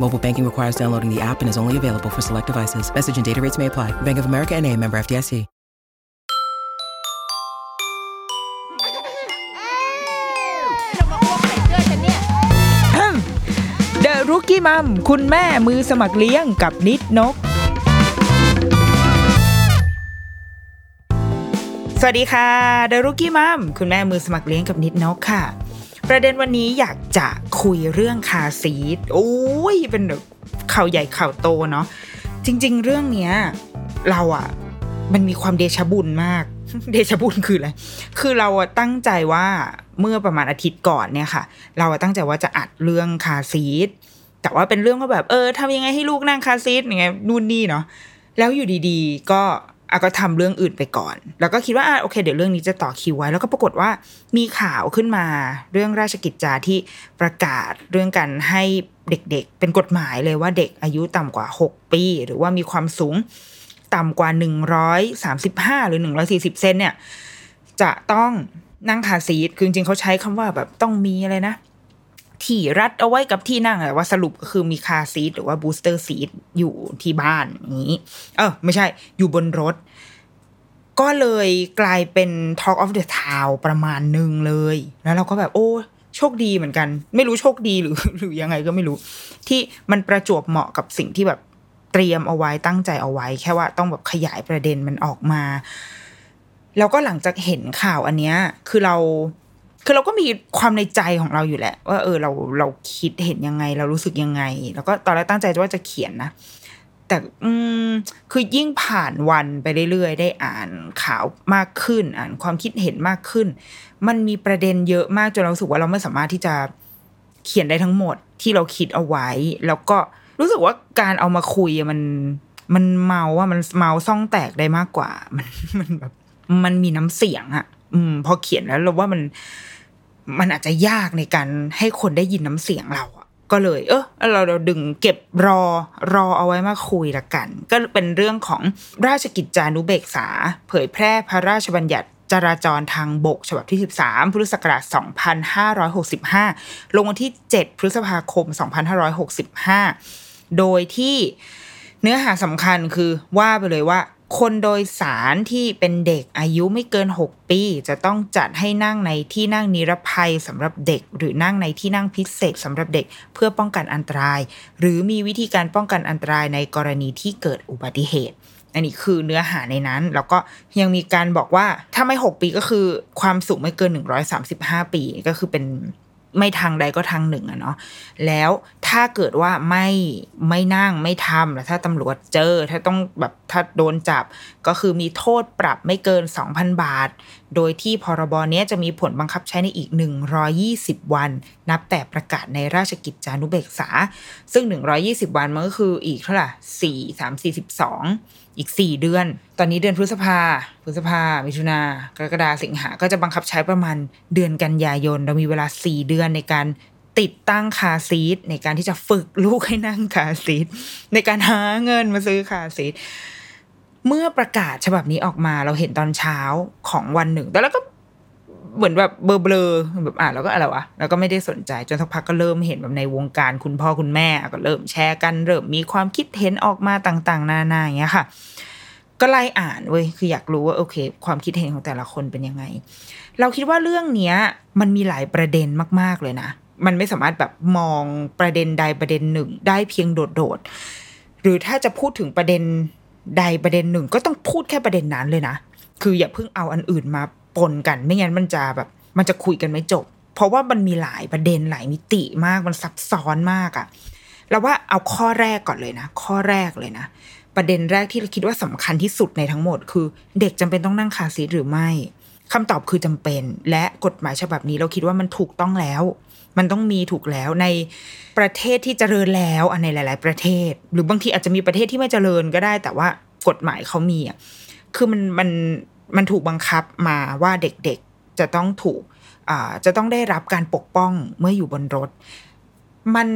Mobile banking requires downloading the app and is only available for select devices. Message and data rates may apply. Bank of America and a member FDIC. เดอะรุกี้มัมคุณแม่มือสมัครเลี้ยงกับนิดนก สวัสดีค่ะเดอะรุกี้มัมคุณแม่มือสมัครเลี้ยงกับนิดนกค่ะ ประเด็นวันนี้อยากจะคุยเรื่องคาซีดโอ้ยเป็นแบบข่าวใหญ่ข่าวโตเนาะจริง ๆ เรื่องเนี้ยเราอะมันมีความเดชะบุญมาก เดชะบุญคืออะไรคือเราอะตั้งใจว่าเมื่อประมาณอาทิตย์ก่อนเนี่ยค่ะ เราอะตั้งใจว่าจะอัดเรื่องคาซีดแต่ว่าเป็นเรื่องว่าแบบ เออทำยังไงให้ลูกนั่งคาซีดยังไงนู่นนี่เนาะแล้วอยู่ดีๆ ก็ อะก็ทำเรื่องอื่นไปก่อน แล้วก็คิดว่าอะโอเค เดี๋ยวเรื่องนี้จะต่อคิวไว้ แล้วก็ปรากฏว่ามีข่าวขึ้นมาเรื่องราชกิจจาที่ประกาศเรื่องการให้เด็กๆ เป็นกฎหมายเลยว่าเด็กอายุต่ำกว่า 6 ปี หรือว่ามีความสูงต่ำกว่า 135 หรือ 140 เซนเนี่ย จะต้องนั่งคาซีทคือจริงๆเขาใช้คำว่าแบบต้องมีอะไรนะ ที่รัดเอาไว้กับที่นั่งแต่ว่าสรุปก็คือมีคาซีทหรือว่าบูสเตอร์ซีทอยู่ที่บ้านนี้ เออไม่ใช่อยู่บนรถ ก็เลยกลายเป็น Talk of the Town ประมาณหนึ่งเลย แล้วเราก็แบบ โอ้โชคดีเหมือนกัน ไม่รู้โชคดีหรือ หรือยังไงก็ไม่รู้ ที่มันประจวบเหมาะกับสิ่งที่แบบเตรียมเอาไว้ตั้งใจเอาไว้ แค่ว่าต้องแบบขยายประเด็นมันออกมา แล้วก็หลังจากเห็นข่าวอันเนี้ย คือเรา คือเราก็มีความในใจของเราอยู่แหละ ว่าเออเราเราคิดเห็นยังไง เรารู้สึกยังไง แล้วก็ตอนแรกตั้งใจว่าจะเขียนนะแต่อืมคือยิ่งผ่านวันไปเรื่อยๆ ได้อ่านข่าวมากขึ้น อ่านความคิดเห็นมากขึ้น มันมีประเด็นเยอะมากจนเรารู้สึกว่าเราไม่สามารถที่จะเขียนได้ทั้งหมดที่เราคิดเอาไว้ แล้วก็รู้สึกว่าการเอามาคุยมันมันเมาว่ามันเมาซ่องแตกได้มากกว่า มันมันแบบมันมีน้ำเสียงอะ อืม พอเขียนแล้วเราว่ามันมันอาจจะยากในการให้คนได้ยินน้ำเสียงเราอะก็เลย เออเราเราดึงเก็บรอรอเอาไว้มาคุยละกัน ก็เป็นเรื่องของราชกิจจานุเบกษา เผยแพร่พระราชบัญญัติจราจรทางบก ฉบับที่ 13 พุทธศักราช 2565 ลงวันที่ 7 พฤษภาคม 2565 โดยที่เนื้อหาสำคัญคือว่าไปเลยว่า คนโดยสารที่เป็นเด็กอายุไม่เกิน 6 ปี จะต้องจัดให้นั่งในที่นั่งนิรภัยสำหรับเด็ก หรือนั่งในที่นั่งพิเศษสำหรับเด็กเพื่อป้องกันอันตราย หรือมีวิธีการป้องกันอันตรายในกรณีที่เกิดอุบัติเหตุ อันนี้คือเนื้อหาในนั้น แล้วก็ยังมีการบอกว่าถ้าไม่ 6 ปีก็คือความสูงไม่เกิน 135 ปีก็คือเป็น ไม่ทางใดก็ทางหนึ่งอะเนาะแล้วถ้าเกิดว่าไม่ไม่นั่งไม่ทำแล้วถ้าตำรวจเจอ ถ้าต้องแบบถ้าโดนจับก็คือมีโทษปรับไม่เกิน 2,000 บาท โดยที่พรบเนี้ยจะมีผลบังคับใช้ในอีก 120 วัน นับแต่ประกาศในราชกิจจานุเบกษา ซึ่ง 120 วันมันก็คืออีกเท่าไหร่สี่สามสี่สิบส อีก 4 เดือน ตอนนี้เดือนพฤษภา พฤษภา มิถุนากรกฎาสิงหา ก็จะบังคับใช้ประมาณเดือนกันยายน เรามีเวลา 4 เดือนในการติดตั้งคาซีทในการที่จะฝึกลูกให้นั่งคาซีทในการหาเงินมาซื้อคาซีทเมื่อประกาศฉบับนี้ออกมาเราเห็นตอนเช้าของวันหนึ่ง แต่แล้วก็ เหมือนแบบเบลอๆแบบอะแล้วก็อะไรวะแล้วก็ไม่ได้สนใจจนสักพักก็เริ่มเห็นแบบในวงการคุณพ่อคุณแม่ก็เริ่มแชร์กันเริ่มมีความคิดเห็นออกมาต่างๆ นานาอย่างเงี้ยค่ะ ก็ไล่อ่านเว้ยคืออยากรู้ว่าโอเค ความคิดเห็นของแต่ละคนเป็นยังไง เราคิดว่าเรื่องเนี้ย มันมีหลายประเด็นมากๆเลยนะมันไม่สามารถแบบมองประเด็นใดประเด็นหนึ่ง ได้เพียงโดดๆหรือถ้าจะพูดถึงประเด็นใดประเด็นหนึ่ง ก็ต้องพูดแค่ประเด็นนั้นเลยนะคืออย่าเพิ่งเอาอันอื่นมาปนกัน ไม่งั้นมันจะแบบมันจะคุยกันไม่จบ เพราะว่ามันมีหลายประเด็นหลายมิติมากมันซับซ้อนมากอะเราว่าเอาข้อแรกก่อนเลยนะ ข้อแรกเลยนะ ประเด็นแรกที่เราคิดว่าสำคัญที่สุดในทั้งหมด คือ เด็กจำเป็นต้องนั่งคาซีทหรือไม่คำตอบคือจำเป็น และกฎหมายฉบับนี้เราคิดว่ามันถูกต้องแล้ว มันต้องมีถูกแล้วในประเทศที่เจริญแล้วอในหลาย ๆ ประเทศ หรือบางทีอาจจะมีประเทศที่ไม่เจริญก็ได้ แต่ว่ากฎหมายเขามีอะคือมันมัน มันถูกบังคับมาว่าเด็กๆจะต้องถูกจะต้องได้รับการปกป้องเมื่ออยู่บนรถ มัน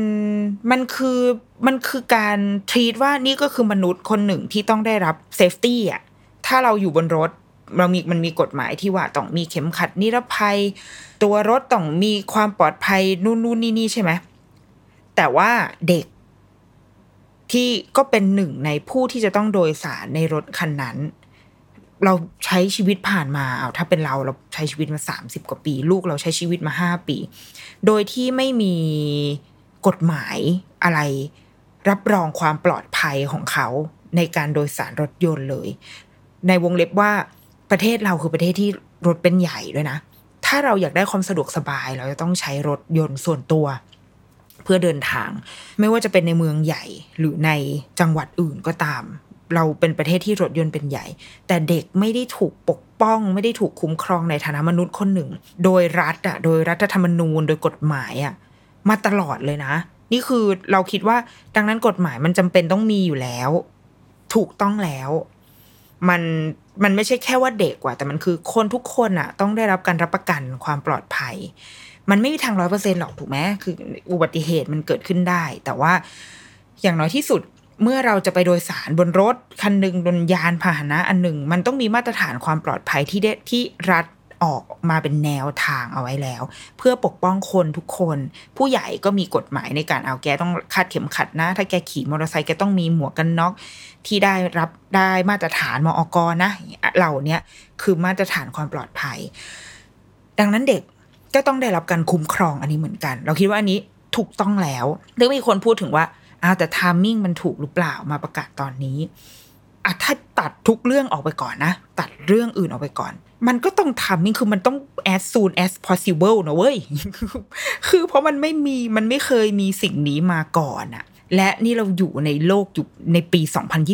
มันคือมันคือการทรีตว่านี่ก็คือมนุษย์คนหนึ่งที่ต้องได้รับเซฟตี้อะถ้าเราอยู่บนรถเรามีมันมีกฎหมายที่ว่าต้องมีเข็มขัดนิรภัย ตัวรถต้องมีความปลอดภัยนู่นนู่นนี่นี่ใช่ไหมแต่ว่าเด็กที่ก็เป็นหนึ่งในผู้ที่จะต้องโดยสารในรถคันนั้น เราใช้ชีวิตผ่านมาเอาถ้าเป็นเราเราใช้ชีวิตมาสามสิบกว่าปี ลูกเราใช้ชีวิตมาห้าปี โดยที่ไม่มีกฎหมายอะไร รับรองความปลอดภัยของเขาในการโดยสารรถยนต์เลย ในวงเล็บว่าประเทศเราคือประเทศที่รถเป็นใหญ่ด้วยนะ ถ้าเราอยากได้ความสะดวกสบาย เราจะต้องใช้รถยนต์ส่วนตัว เพื่อเดินทาง ไม่ว่าจะเป็นในเมืองใหญ่หรือในจังหวัดอื่นก็ตาม เราเป็นประเทศที่รถยนต์เป็นใหญ่ แต่เด็กไม่ได้ถูกปกป้อง ไม่ได้ถูกคุ้มครองในฐานะมนุษย์คนหนึ่ง โดยรัฐอะโดยรัฐธรรมนูญโดยกฎหมายอะมาตลอดเลยนะ นี่คือเราคิดว่าดังนั้นกฎหมายมันจำเป็นต้องมีอยู่แล้ว ถูกต้องแล้ว มันมันไม่ใช่แค่ว่าเด็กว่ะแต่มันคือคนทุกคนอะ ต้องได้รับการรับประกันความปลอดภัย มันไม่มีทางร้อยเปอร์เซ็นหรอกถูกไหมคืออุบัติเหตุมันเกิดขึ้นได้ แต่ว่าอย่างน้อยที่สุด เมื่อเราจะไปโดยสารบนรถคันหนึ่งบนยานพาหนะอันหนึ่ง มันต้องมีมาตรฐานความปลอดภัยที่ได้ที่รัฐออกมาเป็นแนวทางเอาไว้แล้ว เพื่อปกป้องคนทุกคน ผู้ใหญ่ก็มีกฎหมายในการเอาแกต้องคาดเข็มขัดนะ ถ้าแกขี่มอเตอร์ไซค์แกต้องมีหมวกกันน็อกที่ได้รับได้มาตรฐานมอกนะเหล่านี้คือมาตรฐานความปลอดภัย ดังนั้นเด็กก็ต้องได้รับการคุ้มครองอันนี้เหมือนกัน เราคิดว่าอันนี้ถูกต้องแล้วเรื่อมีคนพูดถึงว่า อาแต่ทามมิ่งมันถูกหรือเปล่ามาประกาศตอนนี้อะถ้าตัดทุกเรื่องออกไปก่อนนะ ตัดเรื่องอื่นออกไปก่อน มันก็ต้องทำมิ่งคือมันต้อง as soon as possible นะเว้ย คือเพราะมันไม่มีมันไม่เคยมีสิ่งนี้มาก่อนอะและนี่เราอยู่ในโลกอยู่ในปี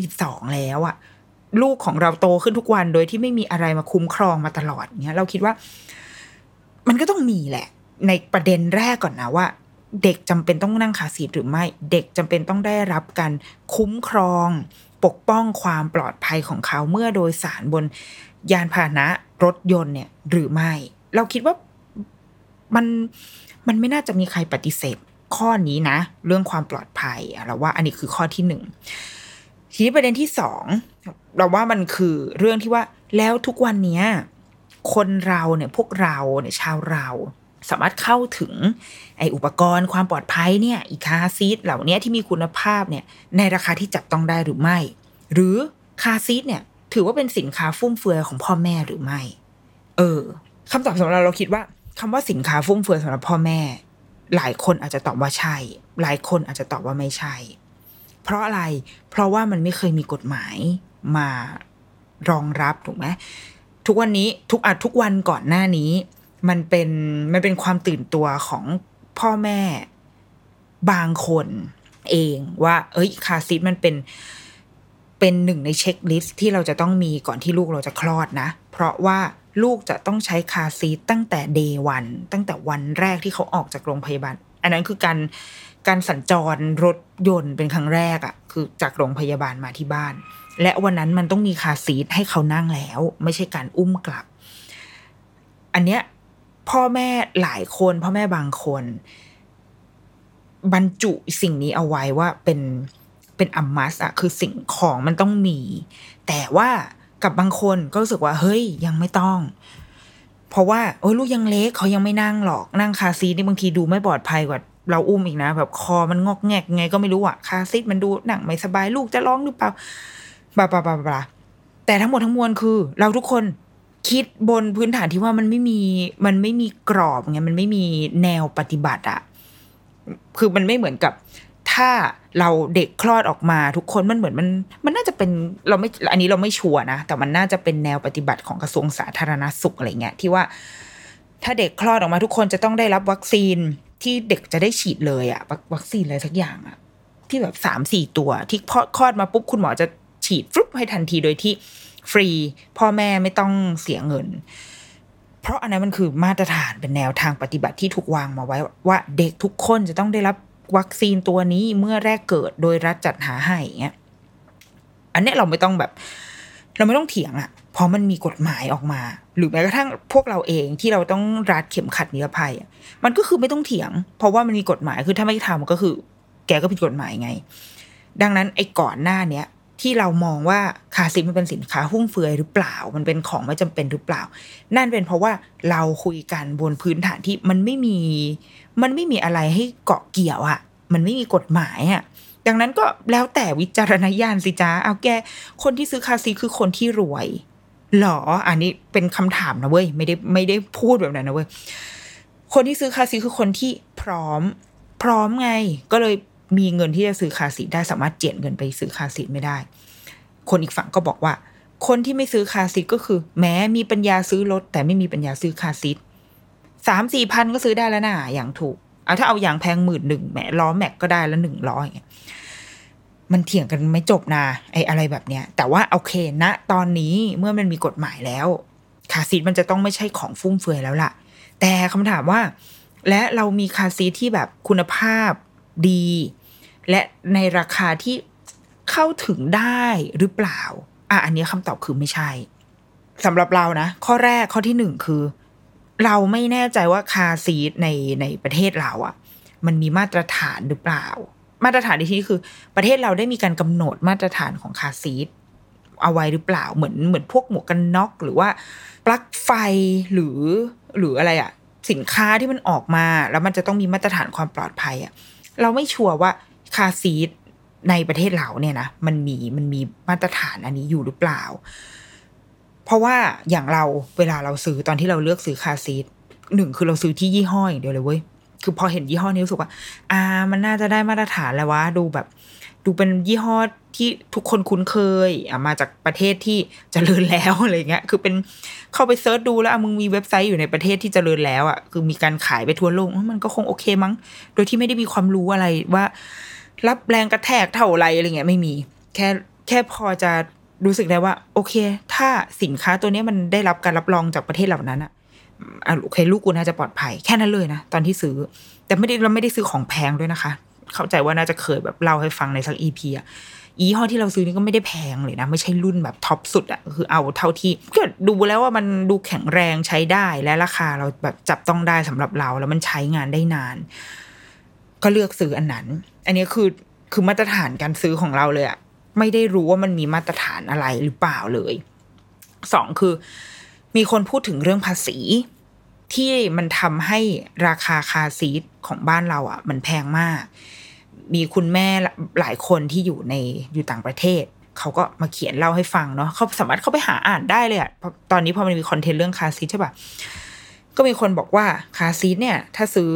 2022 แล้วอะลูกของเราโตขึ้นทุกวันโดยที่ไม่มีอะไรมาคุ้มครองมาตลอดเนี้ยเราคิดว่า มันก็ต้องมีแหละ ในประเด็นแรกก่อนนะว่า เด็กจำเป็นต้องนั่งขาซีหรือไม่ เด็กจำเป็นต้องได้รับการคุ้มครอง ปกป้องความปลอดภัยของเขาเมื่อโดยสารบนยานพาหนะรถยนต์เนี่ยหรือไม่ เราคิดว่ามันมันไม่น่าจะมีใครปฏิเสธข้อนี้นะ เรื่องความปลอดภัยเราว่าอันนี้คือข้อที่หนึ่งทีนี้ประเด็นที่สองเราว่ามันคือเรื่องที่ว่าแล้วทุกวันเนี้ยคนเราเนี่ยพวกเราเนี่ยชาวเรา สามารถเข้าถึงไออุปกรณ์ความปลอดภัยเนี่ยอีคาซีทเหล่านี้ที่มีคุณภาพเนี่ยในราคาที่จับต้องได้หรือไม่ หรือคาซีทเนี่ยถือว่าเป็นสินค้าฟุ่มเฟือยของพ่อแม่หรือไม่ เออคำตอบสำหรับเราเราคิดว่าคำว่าสินค้าฟุ่มเฟือยสำหรับพ่อแม่ หลายคนอาจจะตอบว่าใช่ หลายคนอาจจะตอบว่าไม่ใช่ เพราะอะไร เพราะว่ามันไม่เคยมีกฎหมายมารองรับถูกไหมทุกวันนี้ทุกอัทุกวันก่อนหน้านี้ มันเป็นมันเป็นความตื่นตัวของพ่อแม่บางคนเองว่า เอ้ย car seat มันเป็นเป็นหนึ่งใน checklist ที่เราจะต้องมีก่อนที่ลูกเราจะคลอดนะ เพราะว่าลูกจะต้องใช้ car seat ตั้งแต่ day one ตั้งแต่วันแรกที่เขาออกจากโรงพยาบาล อันนั้นคือการการสัญจรรถยนต์เป็นครั้งแรกอะ่ะ คือจากโรงพยาบาลมาที่บ้าน และวันนั้นมันต้องมี car seat ให้เขานั่งแล้ว ไม่ใช่การอุ้มกลับ อันเนี้ย พ่อแม่หลายคนพ่อแม่บางคน บรรจุสิ่งนี้เอาไว้ว่าเป็นเป็นอัมมัสอะคือสิ่งของมันต้องมี แต่ว่ากับบางคนก็รู้สึกว่า เฮ้ยยังไม่ต้อง เพราะว่าโอ้ยลูกยังเล็กเขายังไม่นั่งหรอกนั่งคาซีนี่บางทีดูไม่ปลอดภัยกว่าเราอุ้มอีกนะ แบบคอมันงอกแงกไงก็ไม่รู้อะคาซีทมันดูหนังไม่สบายลูกจะร้องหรือเปล่าบลาบลาบลาบลาแต่ทั้งหมดทั้งมวลคือ เราทุกคน คิดบนพื้นฐานที่ว่ามันไม่มีมันไม่มีกรอบไงมันไม่มีแนวปฏิบัติอะคือมันไม่เหมือนกับ ถ้าเราเด็กคลอดออกมาทุกคนมันเหมือนมันมันน่าจะเป็นเราไม่อันนี้เราไม่ชัวร์นะแต่มันน่าจะเป็นแนวปฏิบัติของกระทรวงสาธารณสุขอะไรเงี้ยที่ว่า ถ้าเด็กคลอดออกมาทุกคนจะต้องได้รับวัคซีนที่เด็กจะได้ฉีดเลยอะวัคซีนอะไรสักอย่างอะที่แบบสามสี่ตัวที่พอคลอดมาปุ๊บคุณหมอจะฉีดฟลุปให้ทันทีโดยที่ ฟรี พ่อแม่ไม่ต้องเสียเงิน เพราะอันนั้นมันคือมาตรฐานเป็นแนวทางปฏิบัติที่ถูกวางมาไว้ว่าเด็กทุกคนจะต้องได้รับวัคซีนตัวนี้เมื่อแรกเกิดโดยรัฐจัดหาให้เงี้ยอันเนี้ยเราไม่ต้องแบบ เราไม่ต้องเถียงอะ่ะเพราะมันมีกฎหมายออกมา หรือแม้กระทั่งพวกเราเองที่เราต้องรัดเข็มขัดนิรภัยอะมันก็คือไม่ต้องเถียง เพราะว่ามันมีกฎหมายคือถ้าไม่ทำก็คือ แกก็ผิดกฎหมายไง ดังนั้นไอ้ก่อนหน้าเนี้ย ที่เรามองว่าคาซิมันเป็นสินค้าฟุ่มเฟือยหรือเปล่า มันเป็นของไม่จำเป็นหรือเปล่า นั่นเป็นเพราะว่าเราคุยกันบนพื้นฐานที่มันไม่มี มันไม่มีอะไรให้เกาะเกี่ยวอะมันไม่มีกฎหมายอะดังนั้นก็แล้วแต่วิจารณญาณสิจ้าเอาแกคนที่ซื้อคาซีคือคนที่รวยหรอ อันนี้เป็นคำถามนะเว้ยไม่ได้ไม่ได้พูดแบบนั้นนะเว้ยคนที่ซื้อคาซีคือคนที่พร้อม พร้อมไง ก็เลย มีเงินที่จะซื้อคาซีได้สามารถเจียดเงินไปซื้อคาซีไม่ได้ คนอีกฝั่งก็บอกว่า คนที่ไม่ซื้อคาซีก็คือ แม้มีปัญญาซื้อรถแต่ไม่มีปัญญาซื้อคาซีสามสี่พันก็ซื้อได้แล้วนะอย่างถูกเอาถ้าเอาอย่างแพงหมื่นหนึ่งแหมล้อแม็กก็ได้แล้วหนึ่งล้อยมันเถียงกันไม่จบนะไอ้อะไรแบบเนี้ย แต่ว่าโอเคนะ ตอนนี้เมื่อมันมีกฎหมายแล้วคาซีทมันจะต้องไม่ใช่ของฟุ่มเฟือยแล้วล่ะ แต่คำถามว่า และเรามีคาซีทที่แบบคุณภาพดี และในราคาที่เข้าถึงได้หรือเปล่า อะอันนี้คำตอบคือไม่ใช่สำหรับเรานะ ข้อแรกข้อที่หนึ่งคือ เราไม่แน่ใจว่าคาซีทในในประเทศเราอะ่ะ มันมีมาตรฐานหรือเปล่า มาตรฐานในที่ที่คือ ประเทศเราได้มีการกำหนดมาตรฐานของคาซีทเอาไว้หรือเปล่าเหมือนเหมือนพวกหมวกกันน็อกหรือว่าปลั๊กไฟหรือหรืออะไรอะ่ะ สินค้าที่มันออกมา แล้วมันจะต้องมีมาตรฐานความปลอดภัยอะ่ะเราไม่ชัวร์ว่า คาซีทในประเทศเราเนี่ยนะมันมีมันมีมาตรฐานอันนี้อยู่หรือเปล่า เพราะว่าอย่างเราเวลาเราซื้อตอนที่เราเลือกซื้อคาซีทหนึ่งคือเราซื้อที่ยี่ห้ออย่างเดียวเลยเว้ยคือพอเห็นยี่ห้อนี้รู้สึกว่า อ่า มันน่าจะได้มาตรฐานแล้ววะดูแบบ ดูเป็นยี่ห้อที่ทุกคนคุ้นเคยอะมาจากประเทศที่เจริญแล้วอะไรเงี้ย คือเป็นเข้าไปเซิร์ชดูแล้วมึงมีเว็บไซต์อยู่ในประเทศที่เจริญแล้วอะคือมีการขายไปทั่วโลกมันก็คงโอเคมั้ง โดยที่ไม่ได้มีความรู้อะไรว่า รับแรงกระแทกเท่าไรอะไรเงี้ยไม่มี แค่แค่พอจะรู้สึกได้ว่า โอเค ถ้าสินค้าตัวนี้มันได้รับการรับรองจากประเทศเหล่านั้นอะโอเค ลูกกูน่าจะปลอดภัยแค่นั้นเลยนะ ตอนที่ซื้อ แต่ไม่ได้เราไม่ได้ซื้อของแพงด้วยนะคะ เข้าใจว่าน่าจะเคยแบบเล่าให้ฟังในสักอีพีอะอีห้อที่เราซื้อนี่ก็ไม่ได้แพงเลยนะ ไม่ใช่รุ่นแบบท็อปสุดอะคือเอาเท่าที่ก็ดูแล้วว่ามันดูแข็งแรงใช้ได้และราคาเราแบบจับต้องได้สำหรับเรา แล้วมันใช้งานได้นาน ก็เลือกซื้ออันนั้น อันนี้คือคือมาตรฐานการซื้อของเราเลยอะไม่ได้รู้ว่ามันมีมาตรฐานอะไรหรือเปล่าเลยสองคือ มีคนพูดถึงเรื่องภาษี ที่มันทำให้ราคาคาซีทของบ้านเราอะ มันแพงมาก มีคุณแม่หลายคนที่อยู่ในอยู่ต่างประเทศ เขาก็มาเขียนเล่าให้ฟังเนาะเขาสามารถเข้าไปหาอ่านได้เลยอะตอนนี้พอมันมีคอนเทนต์เรื่องคาซีทใช่ปะก็มีคนบอกว่าคาซีทเนี่ย ถ้าซื้อ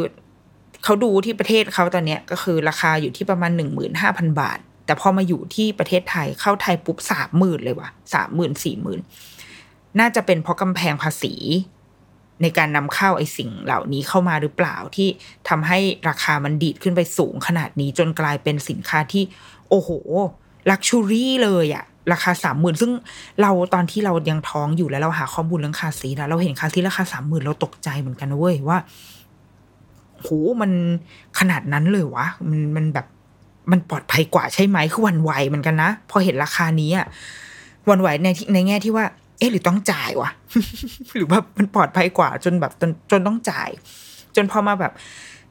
เขาดูที่ประเทศเขาตอนเนี้ยก็คือราคาอยู่ที่ประมาณหนึ่งหมื่นห้าพันบาท แต่พอมาอยู่ที่ประเทศไทยเข้าไทยปุ๊บสามหมื่นเลยว่ะสามหมื่นสี่หมื่นน่าจะเป็นเพราะกำแพงภาษี ในการนำเข้าไอ้สิ่งเหล่านี้เข้ามาหรือเปล่าที่ทำให้ราคามันดีดขึ้นไปสูงขนาดนี้จนกลายเป็นสินค้าที่ โอ้โหลักชูรี่เลยอะราคาสามหมื่นซึ่งเราตอนที่เรายังท้องอยู่แล้วเราหาข้อมูลเรื่องคาซีนะเราเห็นคาซีราคาสามหมื่นเราตกใจเหมือนกันเว้ยว่า โหมันขนาดนั้นเลยวะมันมันแบบมันปลอดภัยกว่าใช่ไหมคือวันไหวเหมือนกันนะพอเห็นราคานี้อะวันไหวในในแง่ที่ว่า เอ๊ะหรือต้องจ่ายวะหรือแบบมันปลอดภัยกว่าจนแบบจนจนต้องจ่าย จนพอมาแบบ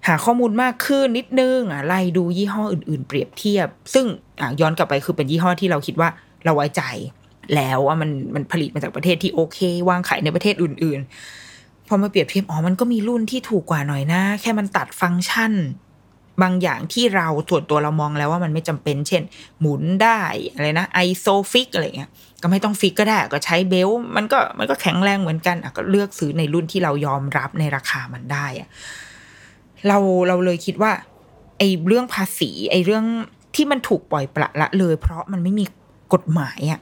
หาข้อมูลมากขึ้นนิดนึงอะไล่ดูยี่ห้ออื่น ๆ เปรียบเทียบ ซึ่งอะย้อนกลับไปคือเป็นยี่ห้อที่เราคิดว่าเราไว้ใจ แล้วว่ามันมันผลิตมาจากประเทศที่โอเค วางขายในประเทศอื่น ๆ อมาเปรียบเทียบอ๋อมันก็มีรุ่นที่ถูกกว่าหน่อยนะ แค่มันตัดฟังก์ชัน บางอย่างที่เราส่วนตัวเรามองแล้วว่ามันไม่จำเป็น เช่น หมุนได้อะไรนะ ISOFIX อะไรเงี้ยก็ไม่ต้อง fix ก็ได้ก็ใช้ belt มันก็มันก็แข็งแรงเหมือนกันอะก็เลือกซื้อในรุ่นที่เรายอมรับในราคามันได้อะเราเราเลยคิดว่าไอ้เรื่องภาษี ไอ้เรื่องที่มันถูกปล่อยปละละเลย เพราะมันไม่มีกฎหมายอะ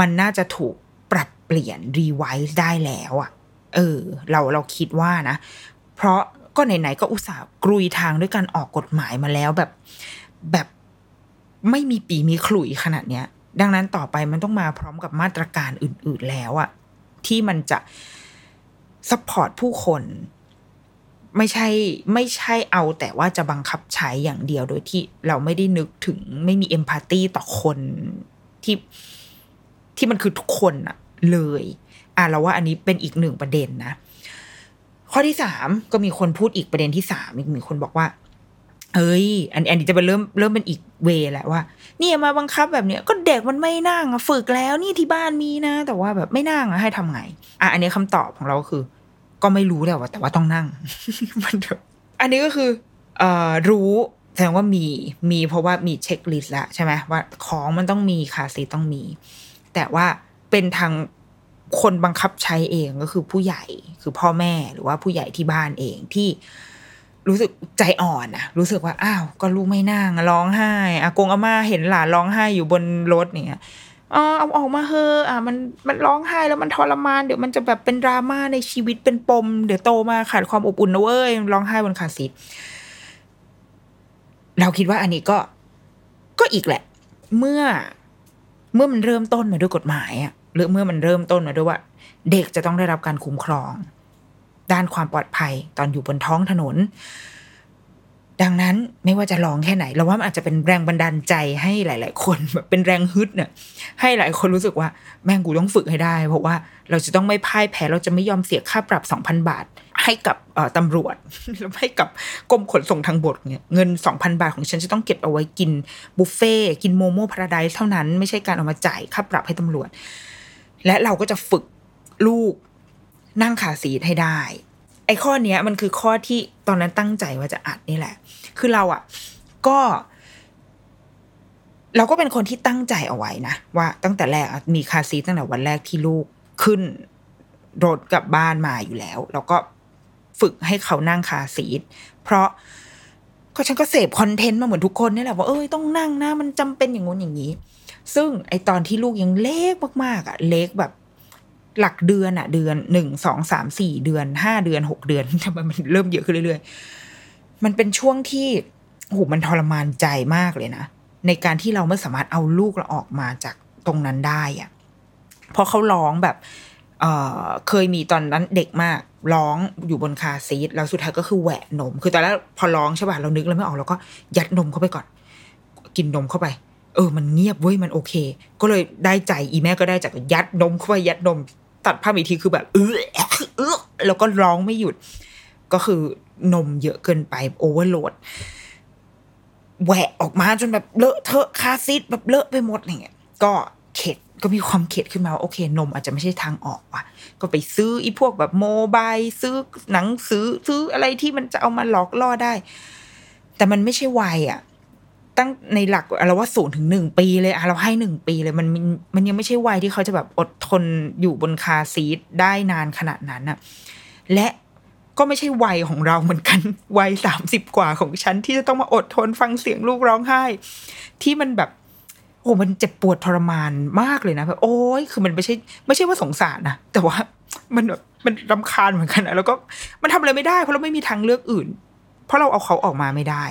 มันน่าจะถูกปรับเปลี่ยน revise ได้แล้วอะ เออ เราเราคิดว่านะ เพราะก็ไหนๆก็อุตส่าห์กรุยทางด้วยการออกกฎหมายมาแล้วแบบแบบไม่มีปีมีขลุ่ยขนาดเนี้ย ดังนั้นต่อไปมันต้องมาพร้อมกับมาตรการอื่น ๆแล้วอะที่มันจะ support ผู้คน ไม่ใช่ไม่ใช่เอาแต่ว่าจะบังคับใช้อย่างเดียวโดยที่เราไม่ได้นึกถึงไม่มีเอมพัตตีต่อคนที่ที่มันคือทุกคนอะเลย อะเราว่าอันนี้เป็นอีกหนึ่งประเด็นนะ ข้อที่สามก็มีคนพูดอีกประเด็นที่สามอีกมีคนบอกว่าเอ้ย อันอันนี้จะเป็นเริ่มเริ่มเป็นอีกเวแหละว่าเนี่ยมาบังคับแบบเนี้ยก็เด็กมันไม่นั่งฝึกแล้วนี่ที่บ้านมีนะ แต่ว่าแบบไม่นั่งให้ทำไง อะอันนี้คำตอบของเราคือ ก็ไม่รู้แหละว่าแต่ว่าต้องนั่ง มันอันนี้ก็คือเอ่อรู้แสดงว่ามีมีเพราะว่ามี checklist แล้วใช่ไหมว่าของมันต้องมี car seat ต้องมี แต่ว่าเป็นทาง คนบังคับใช้เองก็คือผู้ใหญ่คือพ่อแม่หรือว่าผู้ใหญ่ที่บ้านเองที่รู้สึกใจอ่อนอะรู้สึกว่าอ้าวก็ลูกไม่นั่งร้องไห้อากงอาม่าเห็นหลานร้องไห้อยู่บนรถเนี่ยอ๋อเอาออกมาเฮอะอะมันมันร้องไห้แล้วมันทรมานเดี๋ยวมันจะแบบเป็นดราม่าในชีวิตเป็นปม เดี๋ยวโตมาขาดความอบอุ่นนะเว้ยร้องไห้บน car seatเราคิดว่าอันนี้ก็ก็อีกแหละ เมื่อเมื่อมันเริ่มต้นมาด้วยกฎหมายอะ หรือเมื่อมันเริ่มต้นมาด้วยว่า เด็กจะต้องได้รับการคุ้มครอง ด้านความปลอดภัยตอนอยู่บนท้องถนน ดังนั้นไม่ว่าจะลองแค่ไหน เราว่ามันอาจจะเป็นแรงบันดาลใจให้หลาย ๆ คนแบบเป็นแรงฮึดเนี่ยให้หลายคนรู้สึกว่า แม่งกูต้องฝึกให้ได้ เพราะว่าเราจะต้องไม่พ่ายแพ้เราจะไม่ยอมเสียค่าปรับสองพันบาทให้กับตำรวจแล้วให้กับกรมขนส่งทางบกเนี่ยเงินสองพันบาทของฉันจะต้องเก็บเอาไว้กินบุฟเฟ่กินโมโม่พาราไดซ์เท่านั้น ไม่ใช่การเอามาจ่ายค่าปรับให้ตำรวจ และเราก็จะฝึกลูกนั่งขาซีทให้ได้ ไอ้ข้อเนี้ยมันคือข้อที่ตอนนั้นตั้งใจว่าจะอัดนี่แหละ คือเราอะ่ะ ก็ เราก็เป็นคนที่ตั้งใจเอาไว้นะ ว่าตั้งแต่แรกมีคาซีตั้งแต่วันแรกที่ลูกขึ้นรถกลับบ้านมาอยู่แล้ว แล้วก็ฝึกให้เขานั่งคาซีทเพราะก็ฉันก็เสพคอนเทนต์มาเหมือนทุกคนนี่แหละว่าเอ้ยต้องนั่งนะมันจำเป็นอย่างงู้นอย่างนี้ ซึ่งไอตอนที่ลูกยังเล็กมากๆอะ เล็กแบบหลักเดือนอะ เดือนหนึ่งสองสามสี่เดือนห้าเดือนหกเดือนทำไมมันเริ่มเยอะขึ้นเรื่อยๆ มันเป็นช่วงที่โหมันทรมานใจมากเลยนะ ในการที่เราไม่สามารถเอาลูกเราออกมาจากตรงนั้นได้อะเพราะเขาร้องแบบเอ่อเคยมีตอนนั้นเด็กมาก ร้องอยู่บนคาซีทแล้วสุดท้ายก็คือแหวะนม คือตอนแรกพอร้องใช่ป่ะเรานึกแล้วไม่ออกเราก็ยัดนมเข้าไปก่อน กินนมเข้าไป เออมันเงียบเว้ยมันโอเค ก็เลยได้ใจอีแม่ก็ได้จากยัดนมเข้าไปยัดนม ตัดภาพอีกทีคือแบบเออเออแล้วก็ร้องไม่หยุด ก็คือนมเยอะเกินไปโอเวอร์โหลดแหวะออกมาจนแบบเลอะเทอะคาซีดแบบเลอะไปหมดอย่างเงี้ยก็เข็ดก็มีความเข็ดขึ้นมาว่าโอเค นมอาจจะไม่ใช่ทางออกว่ะ ก็ไปซื้ออีพวกแบบโมบายซื้อหนังสือซื้ออะไรที่มันจะเอามาหลอกล่อได้ แต่มันไม่ใช่วัยอะ ตั้งในหลักเราว่าศูนย์ถึงหนึ่งปีเลยอะเราให้หนึ่งปีเลยมันมันมันยังไม่ใช่วัยที่เขาจะแบบอดทนอยู่บนคาซีทได้นานขนาดนั้นอะและก็ไม่ใช่วัยของเราเหมือนกันวัยสามสิบกว่าของฉันที่จะต้องมาอดทนฟังเสียงลูกร้องไห้ ที่มันแบบ โอ้มันเจ็บปวดทรมานมากเลยนะแบบโอ้ยคือมันไม่ใช่ ไม่ใช่ว่าสงสารนะแต่ว่ามันแบบมันรำคาญเหมือนกันนะแล้วก็มันทำอะไรไม่ได้เพราะเราไม่มีทางเลือกอื่น เพราะเราเอาเขาออกมาไม่ได้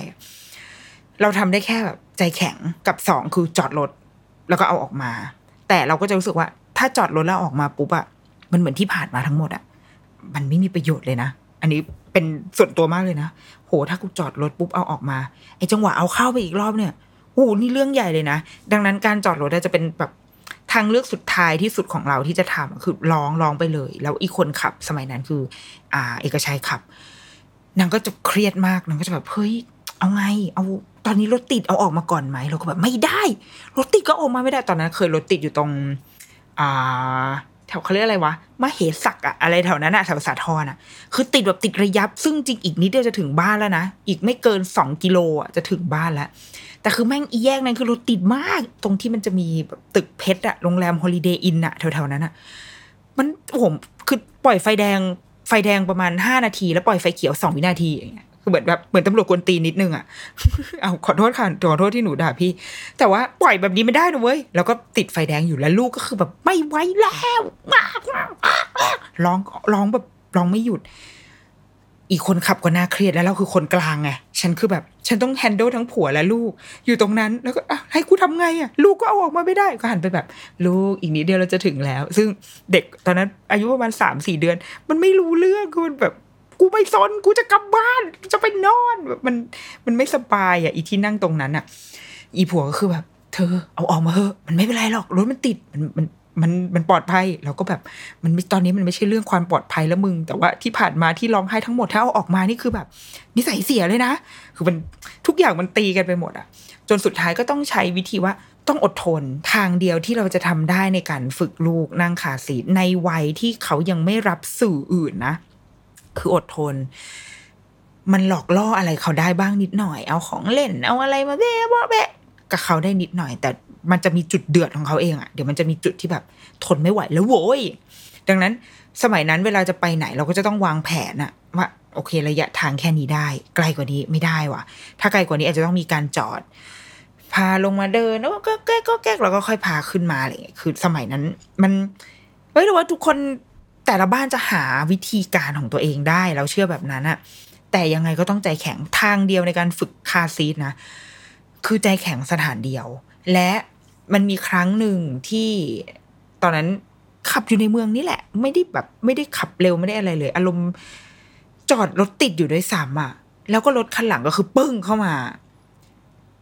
เราทำได้แค่แบบใจแข็งกับสองคือจอดรถแล้วก็เอาออกมา แต่เราก็จะรู้สึกว่า ถ้าจอดรถแล้วออกมาปุ๊บอะมันเหมือนที่ผ่านมาทั้งหมดอะมันไม่มีประโยชน์เลยนะ อันนี้เป็นส่วนตัวมากเลยนะ โห ถ้ากูจอดรถปุ๊บเอาออกมา ไอ้จังหวะเอาเข้าไปอีกรอบเนี่ยโหนี่เรื่องใหญ่เลยนะ ดังนั้นการจอดรถจะเป็นแบบทางเลือกสุดท้ายที่สุดของเราที่จะทำคือร้องร้องไปเลย แล้วอีกคนขับสมัยนั้นคือ อ่า เอกชัยขับ นางก็จะเครียดมาก นางก็จะแบบ เฮ้ย เอาไง เอาตอนนี้รถติดเอาออกมาก่อนไหมเราก็แบบไม่ได้ รถติดก็ออกมาไม่ได้ตอนนั้น เคยรถติดอยู่ตรง อ่า แถวเขาเรียกอะไรวะมเหสักอะอะไรแถวนั้นอะแถวสาทรอะคือติดแบบติดระยับ ซึ่งจริงอีกนิดเดียวจะถึงบ้านแล้วนะอีกไม่เกินสองกิโลอะจะถึงบ้านแล้วแต่คือแม่งอีแยกนั้นคือรถติดมาก ตรงที่มันจะมีแบบตึกเพชรอะโรงแรมฮอลิเดย์อินอะแถวๆนั้นอะมันผมคือปล่อยไฟแดงไฟแดงประมาณห้านาที แล้วปล่อยไฟเขียวสองวินาทีอย่างเงี้ย คือเหมือนแบบเหมือนตำรวจกวนตีนิดนึงอะเอาขอโทษค่ะขอโทษที่หนูด่าพี่ แต่ว่าปล่อยแบบนี้ไม่ได้นะเว้ย แล้วก็ติดไฟแดงอยู่แล้วลูกก็คือแบบไม่ไหวแล้วร้องร้องแบบร้องไม่หยุด อีกคนขับก็น่าเครียดแล้วเราคือคนกลางไง ฉันคือแบบ ฉันต้องแฮนด์ลทั้งผัวและลูก อยู่ตรงนั้น แล้วก็อะให้กูทำไงอะ ลูกก็เอาออกมาไม่ได้ ก็หันไปแบบ ลูกอีกนิดเดียวเราจะถึงแล้ว ซึ่งเด็กตอนนั้นอายุประมาณสามสี่เดือน มันไม่รู้เรื่องคือมันแบบ กูไม่สนกูจะกลับบ้านจะไปนอนแบบมันมันไม่สบายอะอีที่นั่งตรงนั้นอะ อีผัวก็คือแบบ เธอเอาออกมาเถอะมันไม่เป็นไรหรอกรถมันติดมันมันมันมันปลอดภัยเราก็แบบมันตอนนี้มันไม่ใช่เรื่องความปลอดภัยแล้วมึง แต่ว่าที่ผ่านมาที่ร้องไห้ทั้งหมดถ้าเอาออกมานี่คือแบบ นิสัยเสียเลยนะ คือมันทุกอย่างมันตีกันไปหมดอะจนสุดท้ายก็ต้องใช้วิธีว่าต้องอดทนทางเดียวที่เราจะทำได้ในการฝึกลูกนั่งขาสีในวัยที่เขายังไม่รับสื่ออื่นนะ คืออดทน มันหลอกล่ออะไรเขาได้บ้างนิดหน่อย เอาของเล่น เอาอะไรมาเบ้บแบะกับเขาได้นิดหน่อย แต่มันจะมีจุดเดือดของเขาเองอะเดี๋ยวมันจะมีจุดที่แบบทนไม่ไหวแล้วโว้ยดังนั้นสมัยนั้นเวลาจะไปไหนเราก็จะต้องวางแผนอะว่าโอเคระยะทางแค่นี้ได้ ไกลกว่านี้ไม่ได้ว่ะ ถ้าไกลกว่านี้อาจจะต้องมีการจอด พาลงมาเดินแล้วก็แก้ก็แก้แล้วก็ค่อยพาขึ้นมาอะไรเงี้ยคือสมัยนั้น มันเฮ้ยหรือว่าทุกคน แต่ละบ้านจะหาวิธีการของตัวเองได้เราเชื่อแบบนั้นอะแต่ยังไงก็ต้องใจแข็งทางเดียวในการฝึกคาซีทนะ คือใจแข็งสถานเดียว และมันมีครั้งหนึ่งที่ตอนนั้นขับอยู่ในเมืองนี่แหละ ไม่ได้แบบไม่ได้ขับเร็วไม่ได้อะไรเลย อารมณ์จอดรถติดอยู่ด้วยซ้ำอะแล้วก็รถคันหลังก็คือปึ้งเข้ามา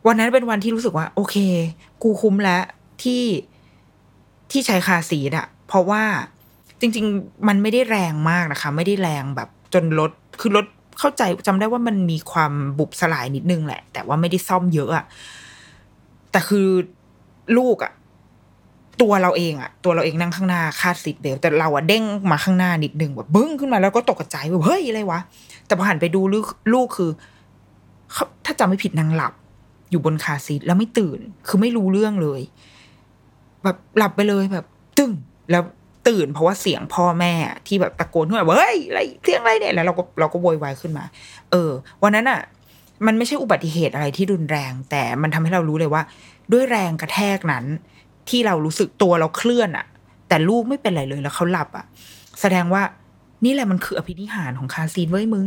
วันนั้นเป็นวันที่รู้สึกว่า โอเค กูคุ้มแล้วที่ที่ใช้ car seat อะเพราะว่า จริง ๆ มันไม่ได้แรงมากนะคะ ไม่ได้แรงแบบจนรถคือรถเข้าใจจำได้ว่ามันมีความบุบสลายนิดนึงแหละ แต่ว่าไม่ได้ซ่อมเยอะอะแต่คือลูกอะตัวเราเองอะตัวเราเองนั่งข้างหน้าคาด seat belt แต่เราอะเด้งมาข้างหน้านิดนึงแบบบึ้งขึ้นมาแล้วก็ตกใจแบบเฮ้ยอะไรวะแต่พอหันไปดูลูกลูกคือถ้าจำไม่ผิดนางหลับ อยู่บน car seat แล้วไม่ตื่น คือไม่รู้เรื่องเลย แบบหลับไปเลยแบบ ตึ้งแล้ว ตื่นเพราะว่าเสียงพ่อแม่ที่แบบตะโกนขึ้นมาเฮ้ยอะไรเสียงอะไรเนี่ยแล้วเราก็เราก็โวยวายขึ้นมา เออ วันนั้นอะมันไม่ใช่อุบัติเหตุอะไรที่รุนแรง แต่มันทำให้เรารู้เลยว่า ด้วยแรงกระแทกนั้น ที่เรารู้สึกตัวเราเคลื่อนอะแต่ลูกไม่เป็นไรเลยแล้วเขาหลับอะแสดงว่านี่แหละมันคืออภินิหารของ car seat เว้ยมึง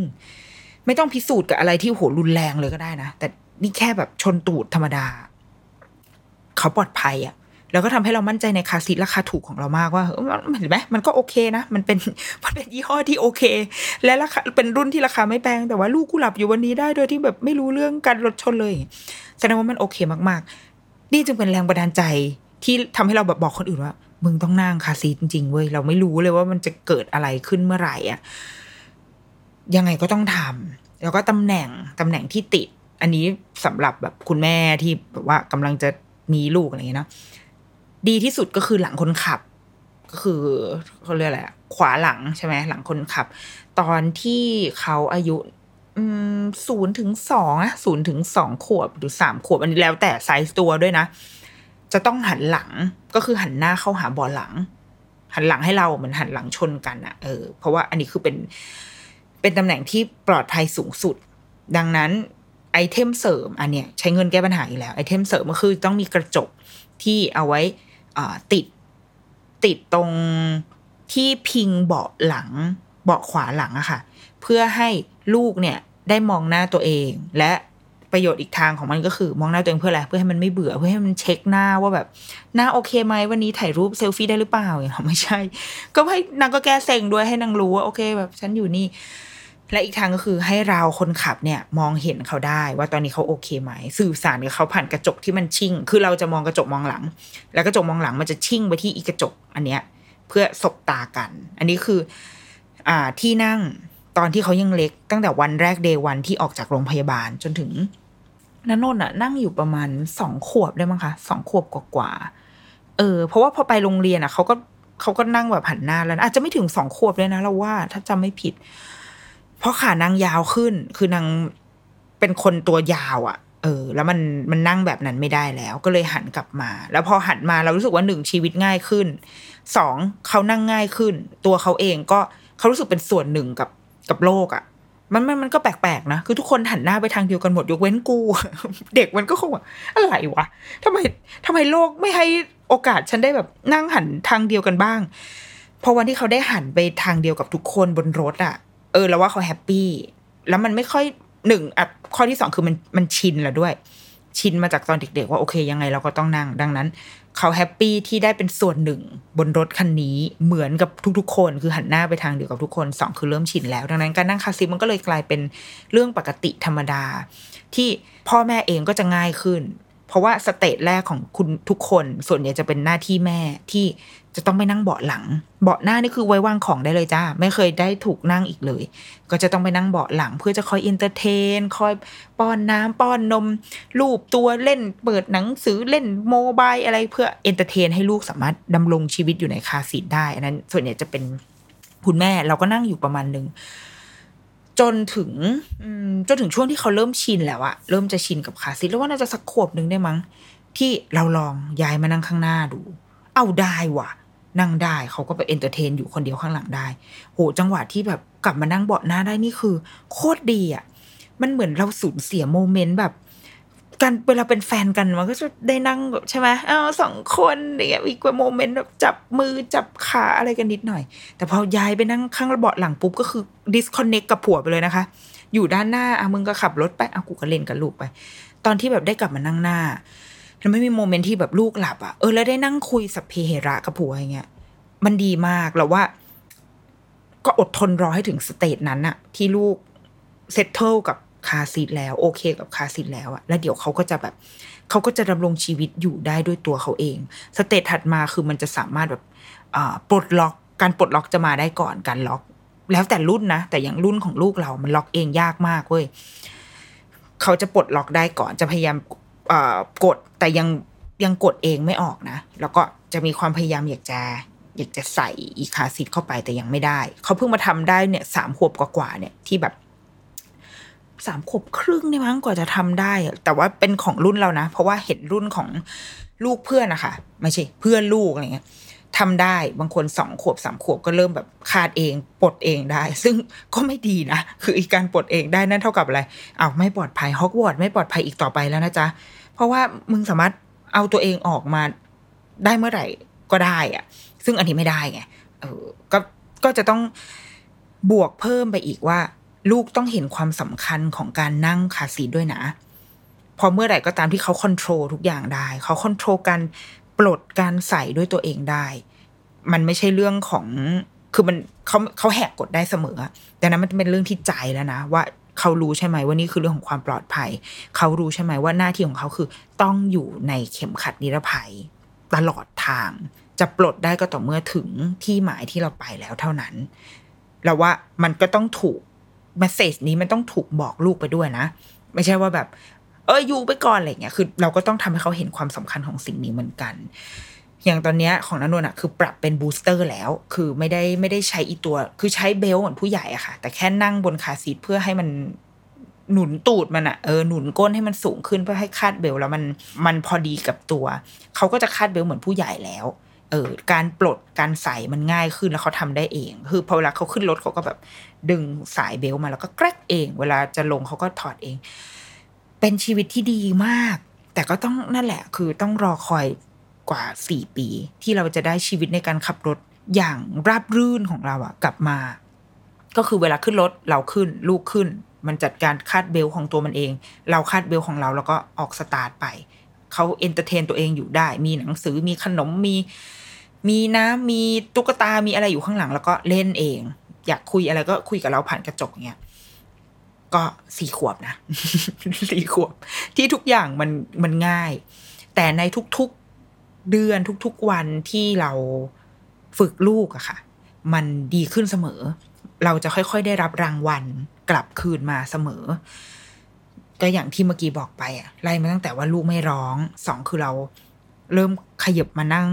ไม่ต้องพิสูจน์กับอะไรที่โหรุนแรงเลยก็ได้นะแต่นี่แค่แบบชนตูดธรรมดา เขาปลอดภัยอะ แล้วก็ทำให้เรามั่นใจในคาซีทราคาถูกของเรามากว่าเออมันเห็นไหมมันก็โอเคนะ มันเป็นมันเป็นยี่ห้อที่โอเค และราคาเป็นรุ่นที่ราคาไม่แพงแต่ว่าลูกกูหลับอยู่วันนี้ได้โดยที่แบบไม่รู้เรื่องการรถชนเลยแสดงว่ามันโอเคมากๆ นี่จึงเป็นแรงบันดาลใจที่ทำให้เราแบบบอกคนอื่นว่ามึงต้องนั่งคาซีทจริงๆเว้ยเราไม่รู้เลยว่ามันจะเกิดอะไรขึ้นเมื่อไหร่อะยังไงก็ต้องทำแล้วก็ตำแหน่งตำแหน่งที่ติด อันนี้สำหรับแบบคุณแม่ที่แบบว่ากำลังจะมีลูกอะไรอย่างเงี้ยเนาะ ดีที่สุดก็คือหลังคนขับ ก็คือเขาเรียกอะไรขวาหลังใช่ไหมหลังคนขับ ตอนที่เขาอายุศูนย์ถึงสองอะศูนย์ถึงสองขวบหรือสามขวบอันนี้แล้วแต่ไซส์ตัวด้วยนะ จะต้องหันหลังก็คือหันหน้าเข้าหาบอลหลัง หันหลังให้เราเหมือนหันหลังชนกันอะเออเพราะว่าอันนี้คือเป็นเป็นตำแหน่งที่ปลอดภัยสูงสุด ดังนั้น item เสริมอันเนี้ยใช้เงินแก้ปัญหาอีกแล้ว item เสริมก็คือต้องมีกระจกที่เอาไว้ ติดติดตรงที่พิงเบาะหลัง เบาะขวาหลังอะค่ะ เพื่อให้ลูกเนี่ยได้มองหน้าตัวเอง และประโยชน์อีกทางของมันก็คือ มองหน้าตัวเองเพื่ออะไรเพื่อให้มันไม่เบื่อเพื่อให้มันเช็คหน้าว่าแบบหน้าโอเคไหมวันนี้ถ่ายรูปเซลฟี่ได้หรือเปล่าอย่างเงี้ยไม่ใช่ ก็ให้นางก็แก้เซ็งด้วยให้นางรู้ว่าโอเคแบบฉันอยู่นี่ และอีกทางก็คือให้เราคนขับเนี่ยมองเห็นเขาได้ว่าตอนนี้เขาโอเคไหม สื่อสารกับเขาผ่านกระจกที่มันชิ่ง คือเราจะมองกระจกมองหลัง แล้วกระจกมองหลังมันจะชิ่งไปที่อีกกระจกอันเนี้ย เพื่อสบตากัน อันนี้คือ อ่าที่นั่งตอนที่เขายังเล็กตั้งแต่วันแรกเดย์วันที่ออกจากโรงพยาบาลจนถึงนันนนท์อะนั่งอยู่ประมาณสองขวบได้มั้งคะสองขวบกว่าๆเออ เพราะว่าพอไปโรงเรียนอะเขาก็เขาก็นั่งแบบหันหน้าแล้วอาจจะไม่ถึงสองขวบเลยนะเราว่า ถ้าจำไม่ผิด เพราะขานางยาวขึ้น คือนางเป็นคนตัวยาวอะเออ แล้วมันมันนั่งแบบนั้นไม่ได้แล้ว ก็เลยหันกลับมา แล้วพอหันมาเรารู้สึกว่าหนึ่งชีวิตง่ายขึ้นสองเขานั่งง่ายขึ้น ตัวเขาเองก็เขารู้สึกเป็นส่วนหนึ่งกับกับโลกอะมันมันมันก็แปลกๆนะ คือทุกคนหันหน้าไปทางเดียวกันหมดยกเว้นกู เด็กมันก็คงอะไรวะทำไมทำไมโลกไม่ให้โอกาสฉันได้แบบนั่งหันทางเดียวกันบ้าง พอวันที่เขาได้หันไปทางเดียวกับทุกคนบนรถอะ เออแล้วว่าเขา happy แล้วมันไม่ค่อยหนึ่งอะข้อที่สองคือมันมันชินแล้วด้วย ชินมาจากตอนเด็ก ๆ ว่าโอเคยังไงเราก็ต้องนั่ง ดังนั้น เขา happy ที่ได้เป็นส่วนหนึ่ง บนรถคันนี้เหมือนกับทุกๆ คนคือหันหน้าไปทางเดียวกับทุกคนสองคือเริ่มชินแล้ว ดังนั้นการนั่ง car seat มันก็เลยกลายเป็นเรื่องปกติธรรมดา ที่พ่อแม่เองก็จะง่ายขึ้น เพราะว่า stage แรกของคุณทุกคนส่วนใหญ่จะเป็นหน้าที่แม่ที่ จะต้องไปนั่งเบาะหลัง เบาะหน้านี่คือไว้วางของได้เลยจ้า ไม่เคยได้ถูกนั่งอีกเลย ก็จะต้องไปนั่งเบาะหลัง เพื่อจะคอย entertain คอยป้อนน้ำป้อนนมลูบตัวเล่น เปิดหนังสือเล่น mobile อะไรเพื่อ entertain ให้ลูกสามารถดำรงชีวิตอยู่ใน car seat ได้ อันนั้น ส่วนใหญ่จะเป็นคุณแม่เราก็นั่งอยู่ประมาณหนึ่งจนถึงจนถึงช่วงที่เขาเริ่มชินแล้วอะเริ่มจะชินกับ car seat แล้วว่าน่าจะสักขวบหนึ่งได้มั้ง ที่เราลองย้ายมานั่งข้างหน้าดู เอาได้ว่ะ นั่งได้เขาก็ไป entertain อยู่คนเดียวข้างหลังได้ โห จังหวะที่แบบกลับมานั่งเบาะหน้าได้นี่คือ โคตรดีอะ่ะ มันเหมือนเราสูญเสีย moment แบบกันเวลาเป็นแฟนกันมันก็จะได้นั่งแบบใช่ไหมเอาสองคนเนี่ยอีกว่า moment แบบจับมือจับขาอะไรกันนิดหน่อย แต่พอย้ายไปนั่งข้างเบาะหลังปุ๊บก็คือดิสคอนเน c กกับผัวไปเลยนะคะ อยู่ด้านหน้าอะมึงก็ขับรถไปอะกูก็เล่นกับลูกไป ตอนที่แบบได้กลับมานั่งหน้า แล้วไม่มี moment ที่แบบลูกหลับอะเออแล้วได้นั่งคุยสัพเพเหระกับผัวอย่างเงี้ย มันดีมากแล้วว่า ก็อดทนรอให้ถึง stage นั้นอะที่ลูก settle กับ car seat แล้วโอเคกับ car seat แล้วอะแล้วเดี๋ยวเขาก็จะแบบเขาก็จะดำรงชีวิตอยู่ได้ด้วยตัวเขาเอง stage ถัดมาคือมันจะสามารถแบบปลดล็อกการปลดล็อกจะมาได้ก่อนการล็อก แล้วแต่รุ่นนะ แต่อย่างรุ่นของลูกเรา มันล็อกเองยากมากเว้ยเขาจะปลดล็อกได้ก่อนจะพยายาม กดแต่ยังยังกดเองไม่ออกนะ แล้วก็จะมีความพยายามอยากจะอยากจะใส่อี car seat เข้าไปแต่ยังไม่ได้ เขาเพิ่งมาทำได้เนี่ยสามขวบกว่าๆเนี่ยที่แบบสามขวบครึ่งนี่มั้งกว่าจะทำได้ แต่ว่าเป็นของรุ่นเรานะ เพราะว่าเห็นรุ่นของลูกเพื่อนนะคะไม่ใช่เพื่อนลูกอะไรเงี้ยทำได้บางคนสองขวบสามขวบก็เริ่มแบบคาดเองปลดเองได้ ซึ่งก็ไม่ดีนะ คืออีการปลดเองได้นั่นเท่ากับอะไรอ้าวไม่ปลอดภัยฮอกวอตส์ไม่ปลอดภัยอีกต่อไปแล้วนะจ๊ะ ราะว่ามึงสามารถเอาตัวเองออกมาได้เมื่อไหร่ก็ได้อะซึ่งอันนี้ไม่ได้ไงเออก็ก็จะต้องบวกเพิ่มไปอีกว่า ลูกต้องเห็นความสำคัญของการนั่งคาซีด้วยนะ พอเมื่อไหร่ก็ตามที่เขาคอนโทรลทุกอย่างได้ เขาคอนโทรลการปลดการใส่ด้วยตัวเองได้ มันไม่ใช่เรื่องของคือมันเขาเขาแหกกฎได้เสมอแต่นั้นมันเป็นเรื่องที่ใจแล้วนะว่า เขารู้ใช่ไหมว่านี่คือเรื่องของความปลอดภัย เขารู้ใช่ไหมว่าหน้าที่ของเขาคือต้องอยู่ในเข็มขัดนิรภัย ตลอดทาง จะปลดได้ก็ต่อเมื่อถึงที่หมายที่เราไปแล้วเท่านั้นเราว่ามันก็ต้องถูก message นี้มันต้องถูกบอกลูกไปด้วยนะ ไม่ใช่ว่าแบบ เอออยู่ไปก่อนอะไรเงี้ยคือ เราก็ต้องทำให้เขาเห็นความสำคัญของสิ่งนี้เหมือนกัน อย่างตอนเนี้ยของนันนนท์อะคือปรับเป็น booster แล้ว คือไม่ได้ไม่ได้ใช้อีตัว คือใช้ belt เหมือนผู้ใหญ่อะค่ะ แต่แค่นั่งบน car seat เพื่อให้มันหนุนตูดมันอะเออหนุนก้นให้มันสูงขึ้นเพื่อให้คาด belt แล้วมันมันพอดีกับตัว เขาก็จะคาดเบลเหมือนผู้ใหญ่แล้วเออการปลดการใส่มันง่ายขึ้นแล้วเขาทำได้เอง คือพอเวลาเขาขึ้นรถเขาก็แบบดึงสายเบลมาแล้วก็แกรกเอง เวลาจะลงเขาก็ถอดเอง เป็นชีวิตที่ดีมาก แต่ก็ต้องนั่นแหละ คือต้องรอคอย กว่าสี่ปี ที่เราจะได้ชีวิตในการขับรถอย่างราบรื่นของเราอะกลับมา ก็คือเวลาขึ้นรถเราขึ้น ลูกขึ้น มันจัดการคาดเบลของตัวมันเอง เราคาด belt ของเราแล้วก็ออกสตาร์ทไปเขา entertain ตัวเองอยู่ได้ มีหนังสือมีขนมมี มีน้ำมีตุ๊กตามีอะไรอยู่ข้างหลัง แล้วก็เล่นเอง อยากคุยอะไรก็คุยกับเราผ่านกระจกเงี้ยก็สี่ขวบนะสี่ขวบ ที่ทุกอย่างมันมันง่าย แต่ในทุก เดือนทุกๆวันที่เราฝึกลูกอะค่ะ มันดีขึ้นเสมอ เราจะค่อยๆได้รับรางวัลกลับคืนมาเสมอ ก็อย่างที่เมื่อกี้บอกไปอะไล่มาตั้งแต่ว่าลูกไม่ร้องสองคือเราเริ่มขยับมานั่ง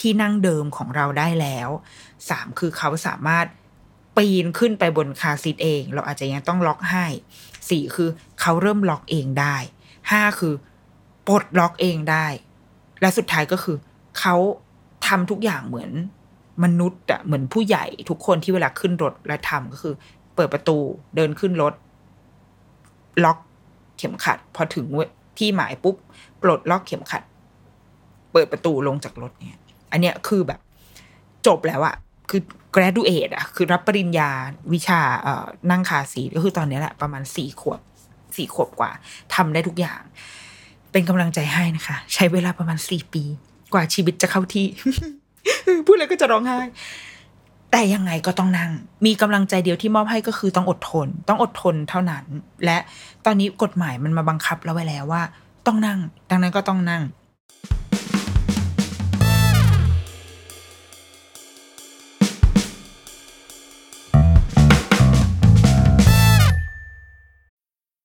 ที่นั่งเดิมของเราได้แล้วสามคือเขาสามารถปีนขึ้นไปบนคาซีทเอง เราอาจจะยังต้องล็อกให้สี่คือเขาเริ่มล็อกเองได้ห้าคือปลดล็อกเองได้ และสุดท้ายก็คือเขาทำทุกอย่างเหมือนมนุษย์อะเหมือนผู้ใหญ่ทุกคนที่เวลาขึ้นรถและทำก็คือ เปิดประตูเดินขึ้นรถ ล็อกเข็มขัด พอถึงที่หมายปุ๊บ ปลดล็อกเข็มขัด เปิดประตูลงจากรถเนี่ย อันเนี้ยคือแบบ จบแล้วอะคือ graduate อะคือรับปริญญาวิชาเอ่อนั่งคาสีก็คือตอนนี้แหละ ประมาณสี่ขวบสี่ขวบกว่าทำได้ทุกอย่าง เป็นกำลังใจให้นะคะ ใช้เวลาประมาณสี่ปี กว่าชีวิตจะเข้าที่ พูดแลยก็จะร้องไห้แต่ยังไงก็ต้องนั่ง มีกำลังใจเดียวที่มอบให้ก็คือต้องอดทน ต้องอดทนเท่านั้น และตอนนี้กฎหมายมันมาบังคับเราไว้แล้วว่า ต้องนั่ง ดังนั้นก็ต้องนั่ง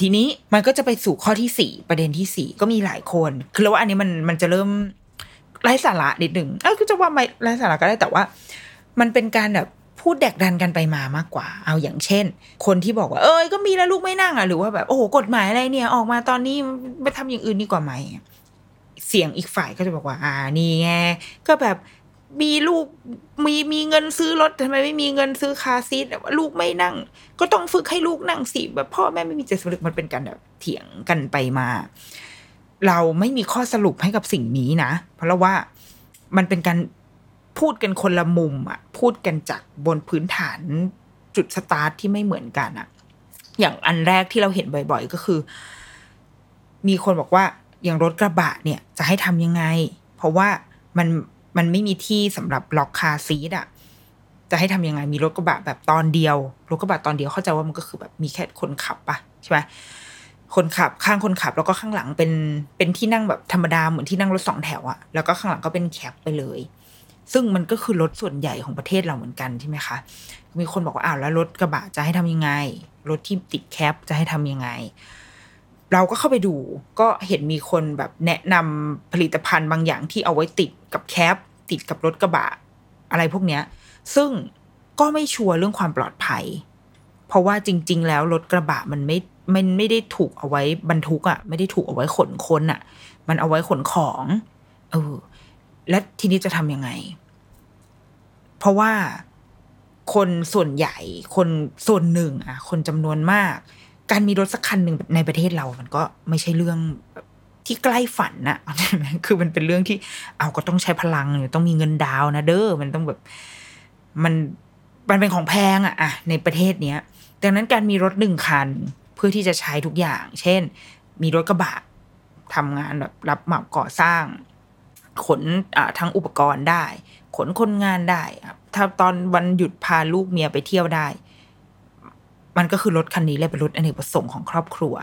ทีนี้มันก็จะไปสู่ข้อที่สี่ประเด็นที่สี่ก็มีหลายคน คือเราว่าอันนี้มันมันจะเริ่มไร้สาระนิดหนึ่งเออก็จะว่าไม่ไร้สาระก็ได้แต่ว่า มันเป็นการแบบพูดแดกดันกันไปมามากกว่า เอาอย่างเช่น คนที่บอกว่า เอ้ยก็มีแล้วลูกไม่นั่งอะหรือว่าแบบโอ้โหกฎหมายอะไรเนี่ยออกมาตอนนี้ไปทำอย่างอื่นดีกว่าไหมเสียงอีกฝ่ายก็จะบอกว่า อ่านี่ไงก็แบบ มีลูกมีมีเงินซื้อรถทำไมไม่มีเงินซื้อคาซีทลูกไม่นั่ง ก็ต้องฝึกให้ลูกนั่งสิแบบพ่อแม่ไม่มีใจสำนึกมันเป็นการแบบเถียงกันไปมา เราไม่มีข้อสรุปให้กับสิ่งนี้นะ เพราะว่ามันเป็นการพูดกันคนละมุมอะ พูดกันจากบนพื้นฐานจุดสตาร์ทที่ไม่เหมือนกันอะ อย่างอันแรกที่เราเห็นบ่อย ๆ ก็คือ มีคนบอกว่าอย่างรถกระบะเนี่ย จะให้ทำยังไง เพราะว่ามัน มันไม่มีที่สำหรับล็อกคาซีทอะจะให้ทำยังไงมีรถกระบะแบบตอนเดียวรถกระบะตอนเดียวเข้าใจว่ามันก็คือแบบมีแค่คนขับปะใช่ไหมคนขับข้างคนขับแล้วก็ข้างหลังเป็นเป็นที่นั่งแบบธรรมดาเหมือนที่นั่งรถสองแถวอะแล้วก็ข้างหลังก็เป็นแคปไปเลย ซึ่งมันก็คือรถส่วนใหญ่ของประเทศเราเหมือนกันใช่ไหมคะมีคนบอกว่าอ้าวแล้วรถกระบะจะให้ทำยังไงรถที่ติดแคปจะให้ทำยังไง เราก็เข้าไปดูก็เห็นมีคนแบบแนะนำผลิตภัณฑ์บางอย่างที่เอาไว้ติดกับแคปติดกับรถกระบะ อะไรพวกเนี้ย ซึ่งก็ไม่ชัวร์เรื่องความปลอดภัย เพราะว่าจริง ๆ แล้วรถกระบะมันไม่มันไม่ได้ถูกเอาไว้บรรทุกอะ่ะ ไม่ได้ถูกเอาไว้ขนคนอะ่ะ มันเอาไว้ขนของเออและทีนี้จะทำยังไง เพราะว่าคนส่วนใหญ่ คนส่วนหนึ่ง อะ คนจำนวนมาก การมีรถสักคันหนึ่งในประเทศเรา มันก็ไม่ใช่เรื่องที่ใกล้ฝันนะคือมันเป็นเรื่องที่เอาก็ต้องใช้พลังต้องมีเงินดาวนะเด้อมันต้องแบบมันมันเป็นของแพงอะอะในประเทศเนี้ยดังนั้นการมีรถหนึ่งคันเพื่อที่จะใช้ทุกอย่าง เช่น มีรถกระบะทำงานแบบรับเหมาก่อสร้าง ขนทั้งอุปกรณ์ได้ ขนคนงานได้ถ้าตอนวันหยุดพาลูกเมียไปเที่ยวได้ มันก็คือรถคันนี้เลยเป็นรถอเนกประสงค์ของครอบครัว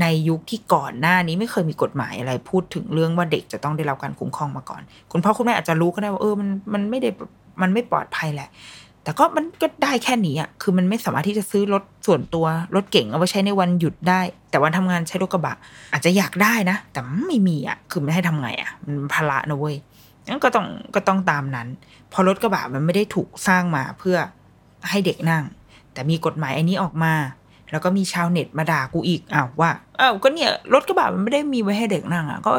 ในยุคที่ก่อนหน้านี้ไม่เคยมีกฎหมายอะไรพูดถึงเรื่องว่าเด็กจะต้องได้รับการคุ้มครองมาก่อน คุณพ่อคุณแม่อาจจะรู้ก็ได้ว่าเออมันมันไม่ได้มันไม่ปลอดภัยแหละ แต่ก็มันก็ได้แค่นี้อะคือมันไม่สามารถที่จะซื้อรถส่วนตัวรถเก่งเอาไว้ใช้ในวันหยุดได้ แต่วันทำงานใช้รถกระบะ อาจจะอยากได้นะ แต่ไม่มีอะคือมันให้ทำไงอะมันภาระนะเว้ยงั้นก็ต้องก็ต้องตามนั้น พอรถกระบะมันไม่ได้ถูกสร้างมาเพื่อให้เด็กนั่ง แต่มีกฎหมายอันนี้ออกมา แล้วก็มีชาวเน็ตมาด่ากูอีกอ้าวว่าอ้าวก็เนี่ยรถกระบะมันไม่ได้มีไว้ให้เด็กนั่งอะก็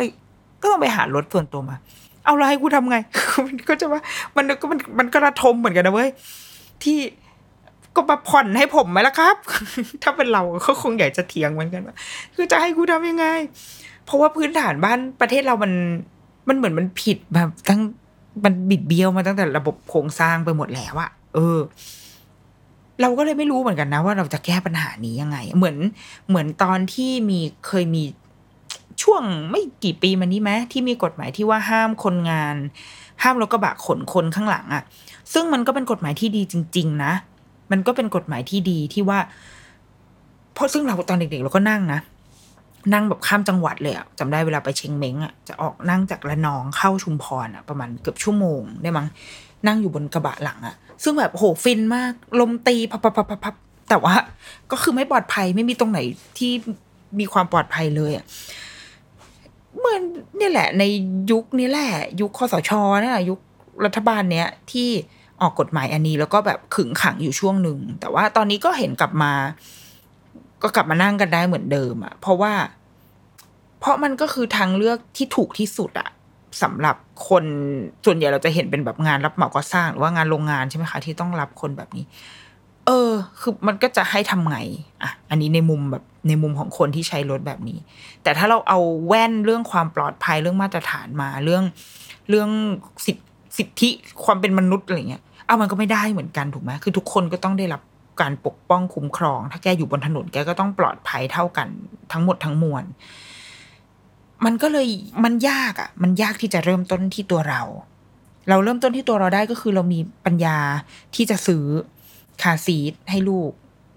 ก็ต้องไปหารถส่วนตัวมา เอาอะไรกูทำไงมันก็จะว่ามันก็มันมันก็ระทมเหมือนกันนะเว้ยที่ก็มาผ่อนให้ผมไหมล่ะครับ ถ้าเป็นเราก็คงอยากจะเถียงเหมือนกันว่าคือจะให้กูทำยังไง เพราะว่าพื้นฐานบ้านประเทศเรามันมันเหมือนมันผิดแบบ ทั้งมันบิดเบี้ยวมาตั้งแต่ระบบโครงสร้างไปหมดแล้วอะเออ เราก็เลยไม่รู้เหมือนกันนะ ว่าเราจะแก้ปัญหานี้ยังไง เหมือนเหมือนตอนที่มีเคยมีช่วงไม่กี่ปีมานี้ไหมที่มีกฎหมายที่ว่าห้ามคนงาน ห้ามรถกระบะขนคนข้างหลังอะซึ่งมันก็เป็นกฎหมายที่ดีจริง ๆ นะ มันก็เป็นกฎหมายที่ดีที่ว่า เพราะซึ่งเราตอนเด็กๆเราก็นั่งนะนั่งแบบข้ามจังหวัดเลยอะจำได้เวลาไปเชียงเม้งอะจะออกนั่งจากระนองเข้าชุมพรอะประมาณเกือบชั่วโมงได้มั้งนั่งอยู่บนกระบะหลังอะ ซึ่งแบบโหฟินมาก ลมตีพับพับพับพับแต่ว่า ก็คือไม่ปลอดภัยไม่มีตรงไหนที่มีความปลอดภัยเลยอะเหมือนนี่แหละ ในยุคนี้แหละ ยุคคอสชนี่แหละยุครัฐบาลเนี้ยที่ออกกฎหมายอันนี้แล้วก็แบบขึงขังอยู่ช่วงหนึ่ง แต่ว่าตอนนี้ก็เห็นกลับมา ก็กลับมานั่งกันได้เหมือนเดิมอะเพราะว่า เพราะมันก็คือทางเลือกที่ถูกที่สุดอะ สำหรับคนส่วนใหญ่เราจะเห็นเป็นแบบงานรับเหมาก่อสร้างหรือว่างานโรงงานใช่ไหมคะ ที่ต้องรับคนแบบนี้ เออ คือมันก็จะให้ทำไงอะอันนี้ในมุมแบบในมุมของคนที่ใช้รถแบบนี้ แต่ถ้าเราเอาแว่นเรื่องความปลอดภัยเรื่องมาตรฐานมาเรื่องเรื่องสิทธิสิทธิความเป็นมนุษย์อะไรเงี้ยเอามันก็ไม่ได้เหมือนกันถูกไหมคือทุกคนก็ต้องได้รับการปกป้องคุ้มครอง ถ้าแกอยู่บนถนนแกก็ต้องปลอดภัยเท่ากันทั้งหมดทั้งมวล มันก็เลยมันยากอะ มันยากที่จะเริ่มต้นที่ตัวเรา เราเริ่มต้นที่ตัวเราได้ก็คือเรามีปัญญาที่จะซื้อคาซีทให้ลูก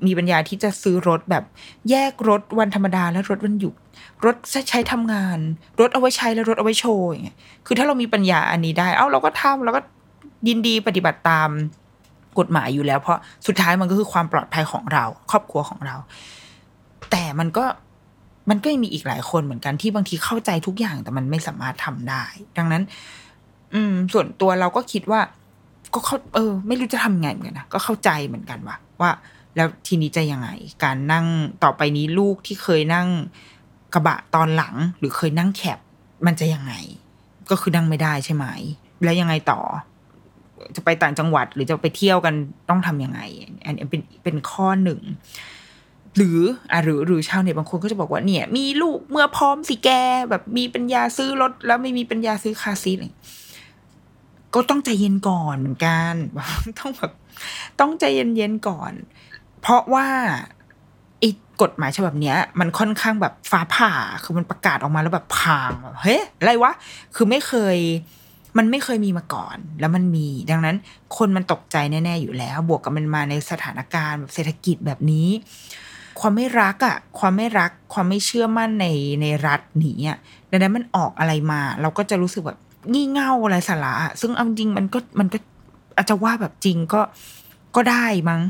มีปัญญาที่จะซื้อรถแบบแยกรถวันธรรมดาและรถวันหยุด รถใช้ทำงาน รถเอาไว้ใช้และรถเอาไว้โชว์อย่างเงี้ยคือถ้าเรามีปัญญาอันนี้ได้ เอ้าเราก็ทำเราก็ยินดีปฏิบัติตามกฎหมายอยู่แล้ว เพราะสุดท้ายมันก็คือความปลอดภัยของเรา ครอบครัวของเรา แต่มันก็ มันก็ยังมีอีกหลายคนเหมือนกันที่บางทีเข้าใจทุกอย่างแต่มันไม่สามารถทำได้ ดังนั้น อืม ส่วนตัวเราก็คิดว่า ก็เขาเออ ไม่รู้จะทำไงเหมือนกันนะก็เข้าใจเหมือนกันว่าว่า แล้วทีนี้จะยังไง การนั่งต่อไปนี้ลูกที่เคยนั่งกระบะตอนหลัง หรือเคยนั่งแคบมันจะยังไง ก็คือนั่งไม่ได้ใช่ไหม แล้วยังไงต่อ จะไปต่างจังหวัดหรือจะไปเที่ยวกันต้องทำยังไง อันนี้เป็นเป็นข้อหนึ่ง หรืออะหรือหรือชาวเน็ตบางคนก็จะบอกว่าเนี่ย มีลูกเมื่อพร้อมสิแก แบบมีปัญญาซื้อรถแล้วไม่มีปัญญาซื้อคาซีอะไรก็ต้องใจเย็นก่อนเหมือนกันต้องแบบต้องใจเย็นๆก่อน เพราะว่าไอ้กฎหมายฉบับเนี้ย มันค่อนข้างแบบฟ้าผ่าคือมันประกาศออกมาแล้วแบบพางแบบเฮ้ยอะไรวะคือไม่เคยมันไม่เคยมีมาก่อน แล้วมันมี ดังนั้นคนมันตกใจแน่ ๆ อยู่แล้ว บวกกับมันมาในสถานการณ์แบบเศรษฐกิจแบบนี้ ความไม่รักอะ่ะ ความไม่รัก ความไม่เชื่อมั่นในในรัฐนี้อะดังนั้นมันออกอะไรมา เราก็จะรู้สึกแบบงี่เง่าอะไรสาระซึ่งเอาจริงมันก็มันก็อาจจะว่าแบบจริงก็ก็ได้มั้ง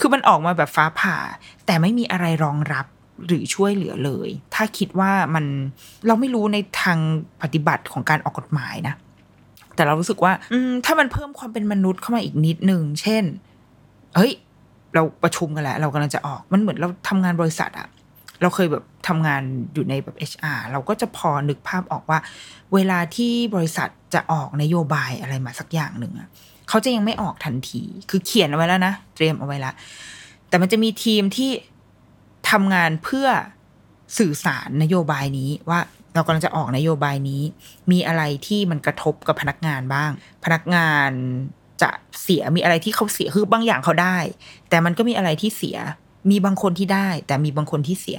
คือมันออกมาแบบฟ้าผ่า แต่ไม่มีอะไรรองรับหรือช่วยเหลือเลย ถ้าคิดว่ามันเราไม่รู้ในทางปฏิบัติของการออกกฎหมายนะ แต่เรารู้สึกว่า อืถ้ามันเพิ่มความเป็นมนุษย์เข้ามาอีกนิดนึง เช่น เฮ้ย เราประชุมกันแล้ว เรากำลังจะออกมันเหมือนเราทำงานบริษัทอะเราเคยแบบทำงานอยู่ในแบบ HR เราก็จะพอนึกภาพออกว่า เวลาที่บริษัทจะออกนโยบายอะไรมาสักอย่างหนึ่งอะเขาจะยังไม่ออกทันที คือเขียนเอาไว้แล้วนะ เตรียมเอาไว้ล้วแต่มันจะมีทีมที่ทำงานเพื่อสื่อสารนโยบายนี้ว่าเรากำลังจะออกนโยบายนี้ มีอะไรที่มันกระทบกับพนักงานบ้าง พนักงาน จะเสียมีอะไรที่เขาเสียคือบางอย่างเขาได้ แต่มันก็มีอะไรที่เสีย มีบางคนที่ได้ แต่มีบางคนที่เสีย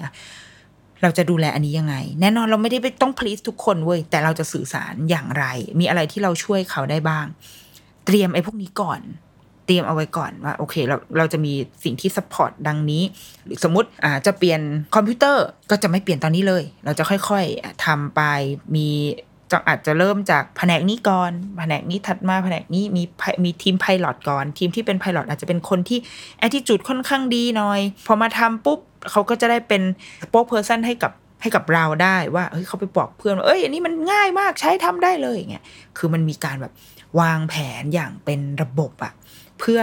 เราจะดูแลอันนี้ยังไง แน่นอนเราไม่ได้ไปต้อง please ทุกคนเว้ยแต่เราจะสื่อสารอย่างไร มีอะไรที่เราช่วยเขาได้บ้าง เตรียมไอ้พวกนี้ก่อน เตรียมเอาไว้ก่อนว่าโอเคเราเราจะมีสิ่งที่ support ดังนี้หรือสมมติอ่าจะเปลี่ยนคอมพิวเตอร์ก็จะไม่เปลี่ยนตอนนี้เลย เราจะค่อยๆทำไปมี จะอาจจะเริ่มจากแผนกนี้ก่อนแผนกนี้ถัดมาแผนกนี้มีมีทีม pilot ก่อน ทีมที่เป็น pilot อาจจะเป็นคนที่แอ t i จูดค่อนข้างดีหน่อย พอมาทำปุ๊บเขาก็จะได้เป็น spokesperson ให้กับให้กับเราได้ว่าเฮ้ยเขาไปบอกเพื่อนว่าเอ้ยอันนี้มันง่ายมากใช้ทำได้เลยอย่างเงี้ยคือมันมีการแบบวางแผนอย่างเป็นระบบอะเพื่อ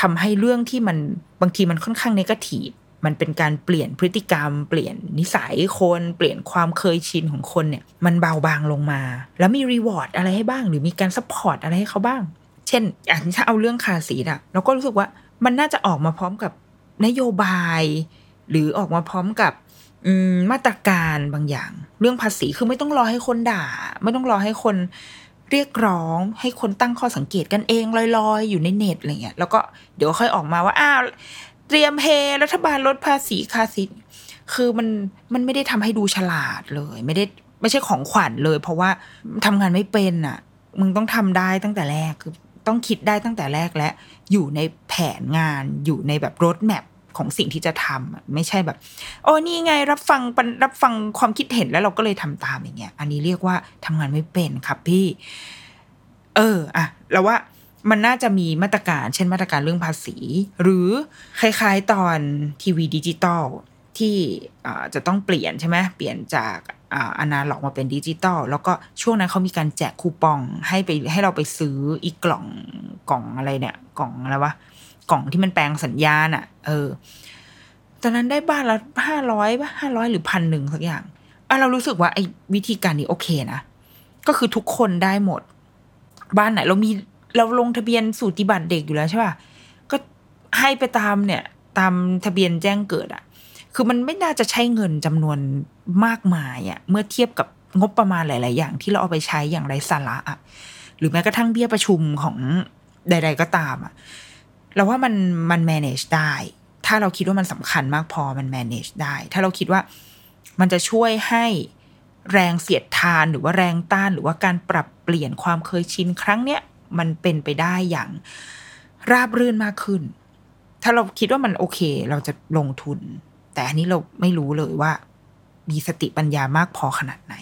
ทำให้เรื่องที่มันบางทีมันค่อนข้าง negative มันเป็นการเปลี่ยนพฤติกรรม เปลี่ยนนิสัยคนเปลี่ยนความเคยชินของคนเนี่ย มันเบาบางลงมา แล้วมี reward อะไรให้บ้าง หรือมีการ support อะไรให้เขาบ้าง เช่นอย่างถ้าเอาเรื่อง car seat อะเราก็รู้สึกว่ามันน่าจะออกมาพร้อมกับนโยบาย หรือออกมาพร้อมกับมาตรการบางอย่าง เรื่องภาษีคือไม่ต้องรอให้คนด่า ไม่ต้องรอให้คนเรียกร้องให้คนตั้งข้อสังเกตกันเองลอยๆ อยู่ในเน็ตอะไรเงี้ยแล้วก็เดี๋ยวค่อยออกมาว่าอ้าว เตรียมเฮรัฐบาลลดภาษี car seatคือมันมันไม่ได้ทำให้ดูฉลาดเลย ไม่ได้ไม่ใช่ของขวัญเลย เพราะว่าทำงานไม่เป็นอะ มึงต้องทำได้ตั้งแต่แรกคือต้องคิดได้ตั้งแต่แรกและอยู่ในแผนงานอยู่ในแบบรถแมพของสิ่งที่จะทำไม่ใช่แบบโอ้นี่ไงรับฟังรับฟังความคิดเห็นแล้วเราก็เลยทำตามอย่างเงี้ย อันนี้เรียกว่าทำงานไม่เป็นครับพี่ เอออะเราว่า มันน่าจะมีมาตรการ เช่นมาตรการเรื่องภาษี หรือคล้ายๆตอนทีวีดิจิตอลที่จะต้องเปลี่ยนใช่ไหมเปลี่ยนจากอ่าอนาล็อกมาเป็นดิจิตอลแล้วก็ช่วงนั้นเขามีการแจกคูปองให้ไปให้เราไปซื้ออีกกล่องกล่องอะไรเนี่ย กล่องอะไรวะกล่องที่มันแปลงสัญญาณอะ่ะ เออตอนนั้นได้บ้านละห้าร้อยป่ะห้าร้อยหรือพันหนึ่งสักอย่างอะเรารู้สึกว่าไอ้วิธีการนี้โอเคนะก็คือทุกคนได้หมด บ้านไหนเรามี เราลงทะเบียนสูติบัตรเด็กอยู่แล้วใช่ป่ะก็ให้ไปตามเนี่ย ตามทะเบียนแจ้งเกิดอะ่ะ คือมันไม่น่าจะใช้เงินจำนวนมากมายอะ่ะเมื่อเทียบกับงบประมาณหลาย ๆ อย่างที่เราเอาไปใช้อย่างไรสาระอะ่ะหรือแม้กระทั่งเบี้ยประชุมของใด ๆ ก็ตามอะเราว่ามันมัน manage ได้ ถ้าเราคิดว่ามันสำคัญมากพอมัน manage ได้ ถ้าเราคิดว่ามันจะช่วยให้แรงเสียดทานหรือว่าแรงต้านหรือว่าการปรับเปลี่ยนความเคยชินครั้งเนี้ย มันเป็นไปได้อย่างราบรื่นมากขึ้น ถ้าเราคิดว่ามันโอเค เราจะลงทุน แต่อันนี้เราไม่รู้เลยว่า มีสติปัญญามากพอขนาดไหน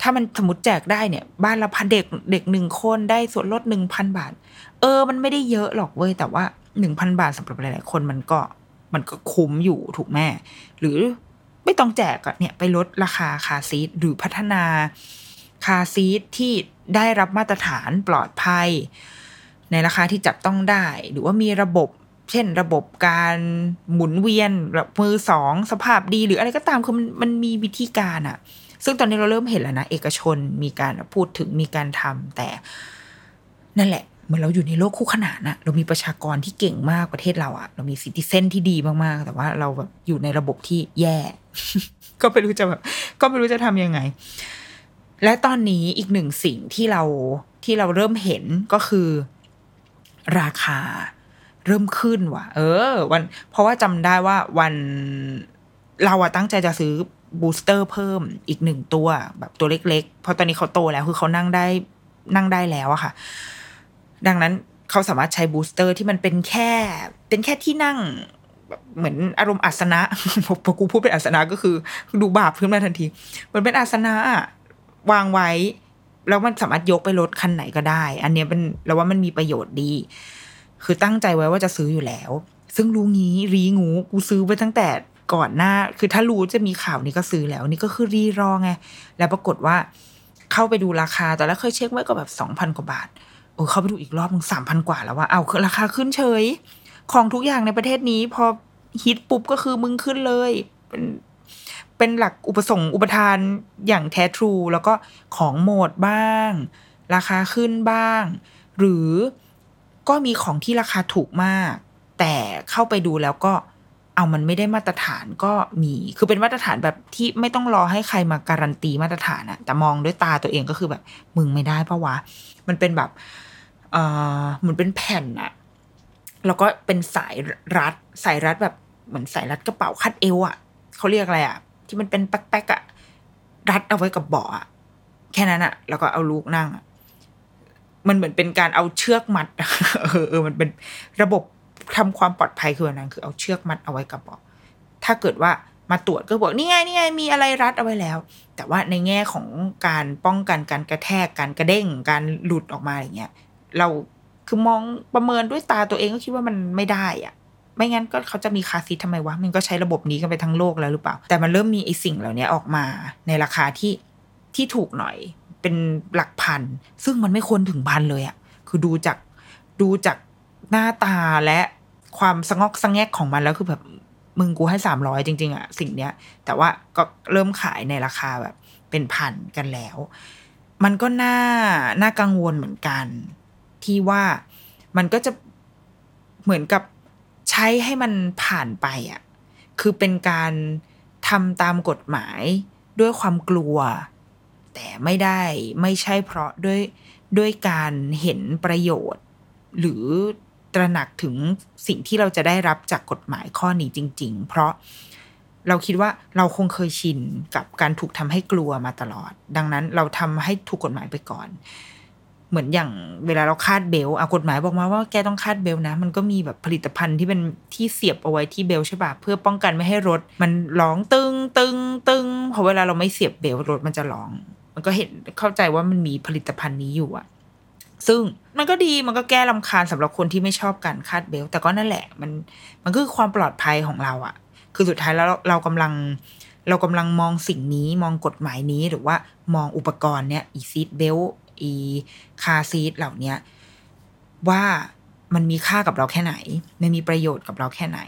ถ้ามันสมมติแจกได้เนี่ย บ้านละพันเด็กเด็กหนึ่งคนได้ส่วนลดหนึ่งพันบาท เออ มันไม่ได้เยอะหรอกเว้ย แต่ว่าหนึ่งพันบาทสำหรับหลายๆคนมันก็มันก็คุ้มอยู่ถูกแม่ หรือไม่ต้องแจกอะเนี่ยไปลดราคาคาซีทหรือพัฒนาคาซีทที่ ได้รับมาตรฐานปลอดภัย ในราคาที่จับต้องได้ หรือว่ามีระบบ เช่น ระบบการหมุนเวียนแบบมือสองสภาพดีหรืออะไรก็ตามคือมันมันมีวิธีการอะซึ่งตอนนี้เราเริ่มเห็นแล้วนะ เอกชนมีการพูดถึงมีการทำแต่นั่นแหละเหมือนเราอยู่ในโลกคู่ขนานอะเรามีประชากรที่เก่งมากประเทศเราอะเรามีซิติเซนที่ดีมากๆ แต่ว่าเราแบบอยู่ในระบบที่แย่ ก็ไม่รู้จะแบบก็ไม่รู้จะทำยังไง และตอนนี้อีกหนึ่งสิ่งที่เราที่เราเริ่มเห็นก็คือ ราคาเริ่มขึ้นว่ะ เออ วัน เพราะว่าจำได้ว่าวันเราอะตั้งใจจะซื้อบูสเตอร์เพิ่มอีกหนึ่งตัวแบบตัวเล็กๆ เพราะตอนนี้เขาโตแล้วคือเขานั่งได้นั่งได้แล้วอะค่ะ ดังนั้นเขาสามารถใช้บูสเตอร์ที่มันเป็นแค่ เป็นแค่ที่นั่งแบบเหมือนอารมณ์อาสนะพอกูพูดเป็นอาสนะก็คือ ดูบาปขึ้นมาทันทีเหมือนเป็นอาสนะอะ วางไว้ แล้วมันสามารถยกไปรถคันไหนก็ได้ อันเนี้ยเป็นเราว่ามันมีประโยชน์ดี คือตั้งใจไว้ว่าจะซื้ออยู่แล้ว ซึ่งรู้งี้รีงูกูซื้อไปตั้งแต่ก่อนหน้า คือถ้ารู้จะมีข่าวนี้ก็ซื้อแล้ว นี่ก็คือรีรอไงแล้วปรากฏว่าเข้าไปดูราคาแต่แล้วเคยเช็คไว้ก็แบบสองพันกว่าบาทโอ้เข้าไปดูอีกรอบมึงสามพันกว่าแล้วว่าเอาคือราคาขึ้นเฉย ของทุกอย่างในประเทศนี้พอฮิตปุ๊บก็คือมึงขึ้นเลยเป็น เป็นหลักอุปสงค์อุปทานอย่างแท้ทรู แล้วก็ของหมดบ้าง ราคาขึ้นบ้าง หรือก็มีของที่ราคาถูกมาก แต่เข้าไปดูแล้วก็เอามันไม่ได้มาตรฐานก็มี คือเป็นมาตรฐานแบบที่ไม่ต้องรอให้ใครมาการันตีมาตรฐานอะแต่มองด้วยตาตัวเองก็คือแบบ มึงไม่ได้ปะวะ มันเป็นแบบ เออเหมือนเป็นแผ่นอะแล้วก็เป็นสายรัด สายรัดแบบเหมือนสายรัดกระเป๋าคัดเอวอะเขาเรียกอะไรอะ ที่มันเป็นแป๊กๆอะรัดเอาไว้กับเบาะอะแค่นั้นอะแล้วก็เอาลูกนั่งอะมันเหมือนเป็นการเอาเชือกมัดเออเออมันเป็นระบบทำความปลอดภัยคืออันนั้นคือเอาเชือกมัดเอาไว้กับเบาะถ้าเกิดว่ามาตรวจก็บอกนี่ไงนี่ไงมีอะไรรัดเอาไว้แล้ว แต่ว่าในแง่ของการป้องกันการกระแทกการกระเด้งการหลุดออกมาอย่างเงี้ยเราคือมองประเมินด้วยตาตัวเองก็คิดว่ามันไม่ได้อะ ไม่งั้นก็เขาจะมีคาซีททำไมวะ มันก็ใช้ระบบนี้กันไปทั้งโลกแล้วหรือเปล่า แต่มันเริ่มมีไอสิ่งเหล่านี้ออกมาในราคาที่ที่ถูกหน่อยเป็นหลักพัน ซึ่งมันไม่ควรถึงพันเลยอะคือดูจากดูจากหน้าตาและความสงอกสงแงกของมันแล้วคือแบบมึงกูให้สามร้อยจริง ๆอะสิ่งเนี้ย แต่ว่าก็เริ่มขายในราคาแบบ เป็นพันกันแล้ว มันก็น่าน่ากังวลเหมือนกัน ที่ว่ามันก็จะเหมือนกับ ใช้ให้มันผ่านไปอะคือเป็นการทำตามกฎหมายด้วยความกลัว แต่ไม่ได้ไม่ใช่เพราะด้วยด้วยการเห็นประโยชน์ หรือตระหนักถึงสิ่งที่เราจะได้รับจากกฎหมายข้อนี้จริง ๆ เพราะเราคิดว่าเราคงเคยชินกับการถูกทำให้กลัวมาตลอด ดังนั้นเราทำให้ถูกกฎหมายไปก่อน เหมือนอย่างเวลาเราคาดเบลต์อะกฎหมายบอกมาว่าแกต้องคาดเบลต์นะ มันก็มีแบบผลิตภัณฑ์ที่เป็นที่เสียบเอาไว้ที่เบลต์ใช่ปะเพื่อป้องกันไม่ให้รถ มันร้องตึงตึงตึงพอเวลาเราไม่เสียบ belt รถมันจะร้อง มันก็เห็นเข้าใจว่ามันมีผลิตภัณฑ์นี้อยู่อะซึ่งมันก็ดีมันก็แก้รำคาญสำหรับคนที่ไม่ชอบการคาด belt แต่ก็นั่นแหละ มันมันคือความปลอดภัยของเราอะคือสุดท้ายแล้วเราเรากำลัง เรากำลังมองสิ่งนี้มองกฎหมายนี้หรือว่ามองอุปกรณ์เนี้ยอี seat belt อี car seat เหล่านี้ว่ามันมีค่ากับเราแค่ไหน มันมีประโยชน์กับเราแค่ไหน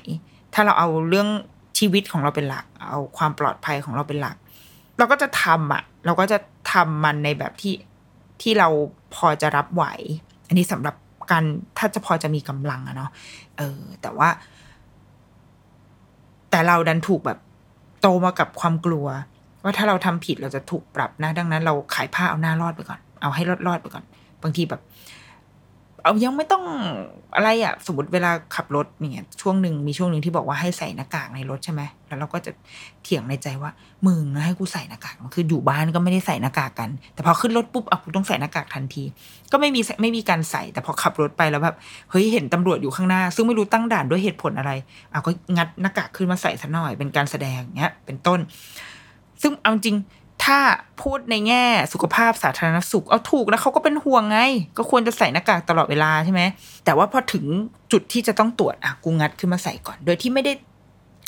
ถ้าเราเอาเรื่องชีวิตของเราเป็นหลัก เอาความปลอดภัยของเราเป็นหลัก เราก็จะทำอะเราก็จะทำมันในแบบที่ที่เราพอจะรับไหว อันนี้สำหรับการถ้าจะพอจะมีกำลังอะเนาะเออ แต่ว่า แต่เราดันถูกแบบโตมากับความกลัว ว่าถ้าเราทำผิดเราจะถูกปรับนะ ดังนั้นเราขายผ้าเอาหน้ารอดไปก่อน เอาให้รอดรอดไปก่อน บางทีแบบ เอายังไม่ต้องอะไรอะสมมติเวลาขับรถเนี่ยช่วงหนึ่งมีช่วงหนึ่งที่บอกว่าให้ใส่หน้ากากในรถใช่ไหมแล้วเราก็จะเถียงในใจว่ามึงให้กูใส่หน้ากากมันคืออยู่บ้านก็ไม่ได้ใส่หน้ากากกัน แต่พอขึ้นรถปุ๊บอะกูต้องใส่หน้ากากทันที ก็ไม่มีไม่มีการใส่ แต่พอขับรถไปแล้วแบบเฮ้ยเห็นตำรวจอยู่ข้างหน้า ซึ่งไม่รู้ตั้งด่านด้วยเหตุผลอะไรอะก็งัดหน้ากากขึ้นมาใส่ซะหน่อยเป็นการแสดงเงี้ยเป็นต้น ซึ่งเอาจริง ถ้าพูดในแง่สุขภาพสาธารณสุขเอาถูกนะเขาก็เป็นห่วงไง ก็ควรจะใส่หน้ากากตลอดเวลาใช่ไหมแต่ว่าพอถึงจุดที่จะต้องตรวจอะกูงัดขึ้นมาใส่ก่อน โดยที่ไม่ได้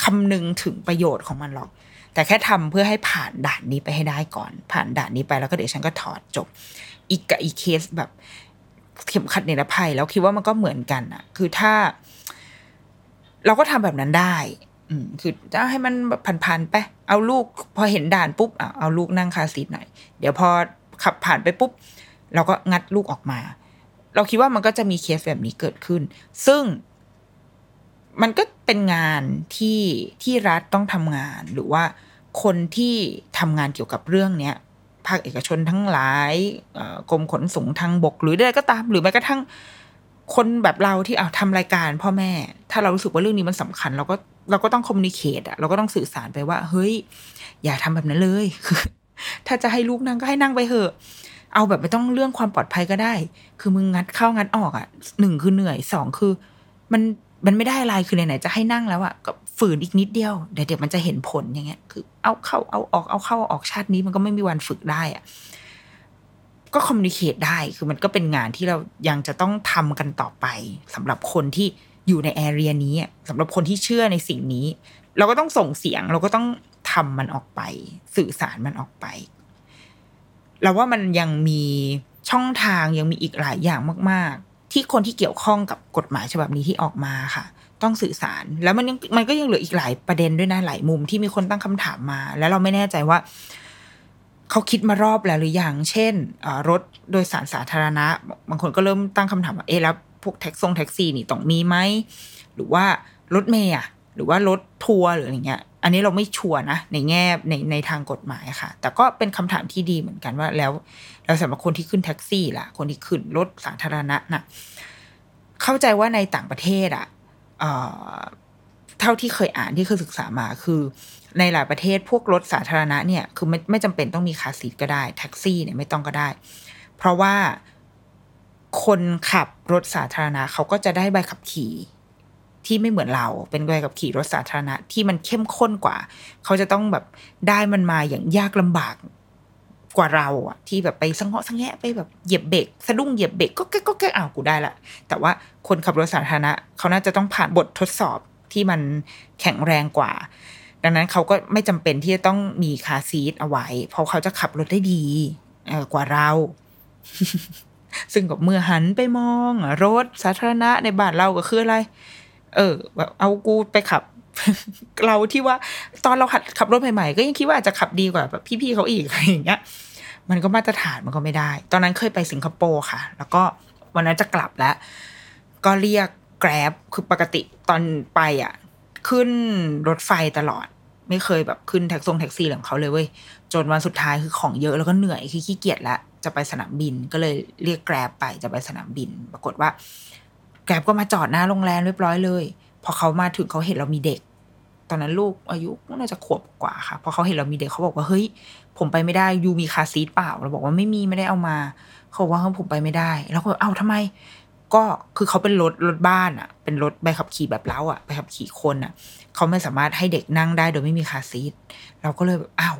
คำนึงถึงประโยชน์ของมันหรอก แต่แค่ทำเพื่อให้ผ่านด่านนี้ไปให้ได้ก่อน ผ่านด่านนี้ไปแล้วก็เดี๋ยวฉันก็ถอดจบ อีกกับอีกเคสแบบ เข็มขัดนิรภัยแล้วคิดว่ามันก็เหมือนกันอะคือถ้า เราก็ทำแบบนั้นได้ อืมคือจะให้มันแบบผ่านๆไป เอาลูก พอเห็นด่านปุ๊บอะเอาลูกนั่งคาซีทหน่อย เดี๋ยวพอขับผ่านไปปุ๊บ เราก็งัดลูกออกมา เราคิดว่ามันก็จะมีเคสแบบนี้เกิดขึ้น ซึ่งมันก็เป็นงานที่ที่รัฐต้องทำงาน หรือว่าคนที่ทำงานเกี่ยวกับเรื่องเนี้ยภาคเอกชนทั้งหลายกรมขนส่งทางบก หรืออะไรก็ตาม หรือแม้กระทั่ง คนแบบเราที่เอาทำรายการพ่อแม่ ถ้าเรารู้สึกว่าเรื่องนี้มันสำคัญ เราก็เราก็ต้องคอมมูนิเคตอะเราก็ต้องสื่อสารไปว่า เฮ้ย อย่าทำแบบนั้นเลยคือถ้าจะให้ลูกนั่งก็ให้นั่งไปเถอะ เอาแบบไม่ต้องเรื่องความปลอดภัยก็ได้ คือมึงงัดเข้างัดออกอะหนึ่งคือเหนื่อยสองคือ มันมันไม่ได้อะไรคือไหนๆจะให้นั่งแล้วอะก็ฝืนอีกนิดเดียวเดี๋ยวเดี๋ยวมันจะเห็นผลอย่างเงี้ย คือ เอาเข้าเอาออกเอาเข้าออกชาตินี้มันก็ไม่มีวันฝึกได้อะ ก็คอมมูนิเคตได้คือมันก็เป็นงานที่เรายังจะต้องทำกันต่อไปสำหรับคนที่อยู่ในแอเรียนี้สำหรับคนที่เชื่อในสิ่งนี้ เราก็ต้องส่งเสียงเราก็ต้องทำมันออกไป สื่อสารมันออกไป เราว่ามันยังมีช่องทางยังมีอีกหลายอย่างมาก ๆ ที่คนที่เกี่ยวข้องกับกฎหมายฉบับนี้ที่ออกมาค่ะ ต้องสื่อสาร แล้วมันยังมันก็ยังเหลืออีกหลายประเด็นด้วยนะหลายมุมที่มีคนตั้งคำถามมา แล้วเราไม่แน่ใจว่า เขาคิดมารอบแล้วหรือยัง เช่นรถโดยสารสาธารณะ บางคนก็เริ่มตั้งคำถามว่า เอ๊ะแล้วพวกแท็กซี่แท็กซี่นี่ต้องมีไหม หรือว่ารถเมย์อะหรือว่ารถทัวร์หรืออะไรเงี้ย อันนี้เราไม่ชัวร์นะ ในแง่ในในทางกฎหมายค่ะ แต่ก็เป็นคำถามที่ดีเหมือนกันว่าแล้วแล้วสำหรับคนที่ขึ้นแท็กซี่ล่ะ คนที่ขึ้นรถสาธารณะน่ะ เข้าใจว่าในต่างประเทศอะเท่าที่เคยอ่านที่เคยศึกษามาคือ ในหลายประเทศพวกรถสาธารณะเนี่ยคือไม่ไม่จำเป็นต้องมีคาซีก็ได้ แท็กซี่เนี่ยไม่ต้องก็ได้ เพราะว่าคนขับรถสาธารณะเขาก็จะได้ใบขับขี่ที่ไม่เหมือนเราเป็นใบขับขี่รถสาธารณะที่มันเข้มข้นกว่า เขาจะต้องแบบได้มันมาอย่างยากลำบากกว่าเราอะที่แบบไปสังเหาะสังแงะไปแบบเหยียบเบรกสะดุ้งเหยียบเบรกก็แก๊กก็แก๊กอ้าวกูได้ละแต่ว่าคนขับรถสาธารณะเขาน่าจะต้องผ่านบททดสอบที่มันแข็งแรงกว่า ดังนั้นเขาก็ไม่จำเป็นที่จะต้องมีคาซีทเอาไว้ เพราะเขาจะขับรถได้ดีกว่าเรา ซึ่งกับเมื่อหันไปมอง รถสาธารณะในบ้านเราก็คืออะไร เออแบบเอากูไปขับ เราที่ว่า ตอนเราขับขับรถใหม่ๆ ก็ยังคิดว่าอาจจะขับดีกว่าแบบพี่ๆเขาอีกอะไรอย่างเงี้ย มันก็มาตรฐานมันก็ไม่ได้ ตอนนั้นเคยไปสิงคโปร์ค่ะ แล้วก็วันนั้นจะกลับแล้ว ก็เรียกแกร็บคือปกติตอนไปอะ ขึ้นรถไฟตลอด ไม่เคยแบบขึ้นแท็กซงแท็กซี่ของเขาเลยเว้ยจนวันสุดท้ายคือของเยอะแล้วก็เหนื่อยคือขี้เกียจละจะไปสนามบินก็เลยเรียกแกร็บไปจะไปสนามบิน ปรากฏว่า แกร็บก็มาจอดหน้าโรงแรมเรียบร้อยเลย พอเขามาถึงเขาเห็นเรามีเด็ก ตอนนั้นลูกอายุน่าจะขวบกว่าค่ะพอเขาเห็นเรามีเด็กเขาบอกว่าเฮ้ย ผมไปไม่ได้ยูมีคาซีทเปล่าเราบอกว่าไม่มีไม่ได้เอามา เขาบอกว่าเฮ้ยผมไปไม่ได้ แล้วก็เอ้าทำไม ก็คือเขาเป็นรถรถบ้านอะ เป็นรถใบขับขี่แบบเล้าอะใบขับขี่คนอะ เขาไม่สามารถให้เด็กนั่งได้โดยไม่มีคาซีทเราก็เลยแบบอ้าว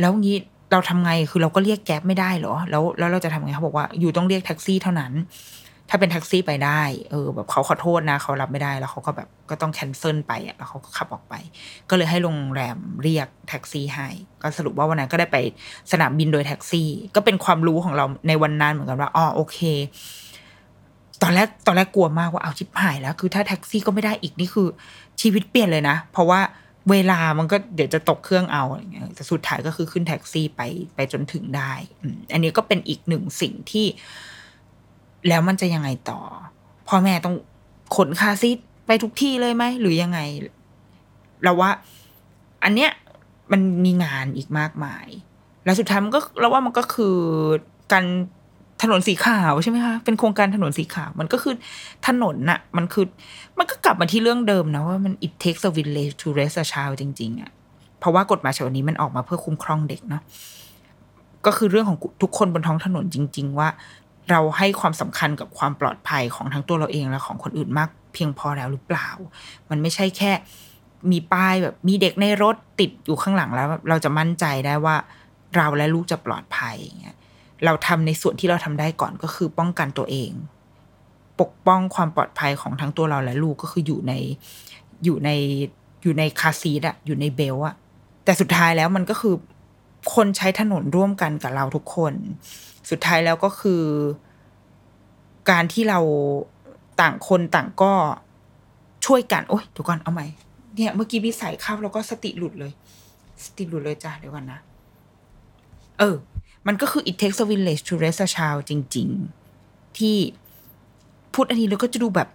แล้วงี้เราทำไงคือเราก็เรียกแก๊ปไม่ได้เหรอ แล้วแล้วเราจะทำไงเขาบอกว่าอยู่ต้องเรียกแท็กซี่เท่านั้น ถ้าเป็นแท็กซี่ไปได้ เออ แบบเขาขอโทษนะเขารับไม่ได้แล้วเขาก็แบบก็ต้องแคนเซิลไปอะแล้วเขาก็ขับออกไป ก็เลยให้โรงแรมเรียกแท็กซี่ให้ก็สรุปว่าวันนั้นก็ได้ไปสนามบินโดยแท็กซี่ ก็เป็นความรู้ของเราในวันนั้นเหมือนกันว่าอ๋อโอเค ตอนแรกตอนแรกกลัวมากว่าเอาชิบหายแล้ว คือถ้าแท็กซี่ก็ไม่ได้อีกนี่คือชีวิตเปลี่ยนเลยนะ เพราะว่าเวลามันก็เดี๋ยวจะตกเครื่องเอาอะไรเงี้ยแต่สุดท้ายก็คือขึ้นแท็กซี่ไปไปจนถึงได้อันนี้ก็เป็นอีกหนึ่งสิ่งที่ แล้วมันจะยังไงต่อพ่อแม่ต้องขน car seat ไปทุกที่เลยไหมหรือยังไง เราว่า อันเนี้ยมันมีงานอีกมากมาย แล้วสุดท้ายมันก็เราว่ามันก็คือการ ถนนสีขาวใช่ไหมคะ เป็นโครงการถนนสีขาว มันก็คือถนนน่ะ มันคือ มันก็กลับมาที่เรื่องเดิมนะว่ามัน it takes a village to raise a child จริง ๆอะเพราะว่ากฎหมายฉบับนี้มันออกมาเพื่อคุ้มครองเด็กเนาะ ก็คือเรื่องของทุกคนบนท้องถนนจริง ๆ ว่า เราให้ความสำคัญกับความปลอดภัยของทั้งตัวเราเองและของคนอื่นมาก เพียงพอแล้วหรือเปล่า มันไม่ใช่แค่ มีป้ายแบบมีเด็กในรถติดอยู่ข้างหลังแล้ว เราจะมั่นใจได้ว่าเราและลูกจะปลอดภัยอย่างเงี้ย เราทำในส่วนที่เราทำได้ก่อนก็คือป้องกันตัวเอง ปกป้องความปลอดภัยของทั้งตัวเราและลูกก็คืออยู่ในอยู่ในอยู่ในคาซีดอะอยู่ในเบลอะแต่สุดท้ายแล้วมันก็คือคนใช้ถนนร่วมกันกับเราทุกคน สุดท้ายแล้วก็คือ การที่เราต่างคนต่างก็ช่วยกัน โอ๊ยเดี๋ยวก่อนเอาใหม่เนี่ยเมื่อกี้พี่ใส่ข้าวแล้วก็สติหลุดเลย สติหลุดเลยจ้ะเดี๋ยวก่อนนะ เออ มันก็คือ it takes a village to raise a child จริง ๆ ที่พูดอันนี้แล้วก็จะดูแบบ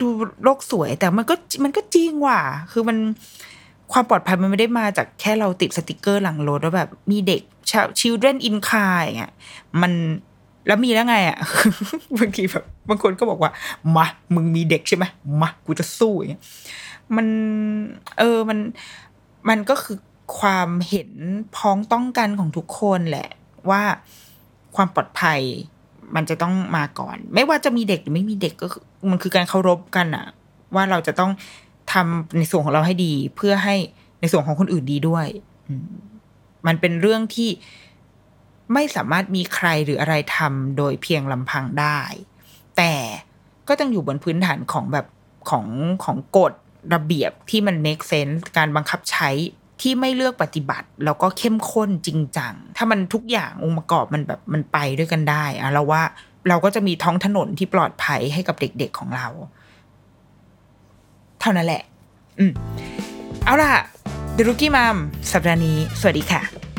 ดูโลกสวย แต่มันก็มันก็จริงว่ะ คือมันความปลอดภัยมันไม่ได้มาจากแค่เราติดสติกเกอร์หลังรถว่าแบบมีเด็ก children in car อย่างเงี้ยมันแล้วมีแล้วไงอะบางทีแบบบางคนก็บอกว่า มา มึงมีเด็กใช่ไหมมา กูจะสู้อย่างเงี้ยมัน เออมันมันก็คือความเห็นพ้องต้องกันของทุกคนแหละ ว่าความปลอดภัยมันจะต้องมาก่อน ไม่ว่าจะมีเด็กหรือไม่มีเด็กก็มันคือการเคารพกันอะว่าเราจะต้องทำในส่วนของเราให้ดี เพื่อให้ในส่วนของคนอื่นดีด้วยมันเป็นเรื่องที่ไม่สามารถมีใครหรืออะไรทำโดยเพียงลำพังได้ แต่ก็ต้องอยู่บนพื้นฐานของแบบของของกฎระเบียบที่มัน make sense การบังคับใช้ ที่ไม่เลือกปฏิบัติ แล้วก็เข้มข้นจริงจัง ถ้ามันทุกอย่างองค์ประกอบมันแบบมันไปด้วยกันได้อะเราว่าเราก็จะมีท้องถนนที่ปลอดภัยให้กับเด็กๆของเรา เท่านั้นแหละ อืม เอาล่ะ The Rookie Mom สัปดาห์นี้ สวัสดีค่ะ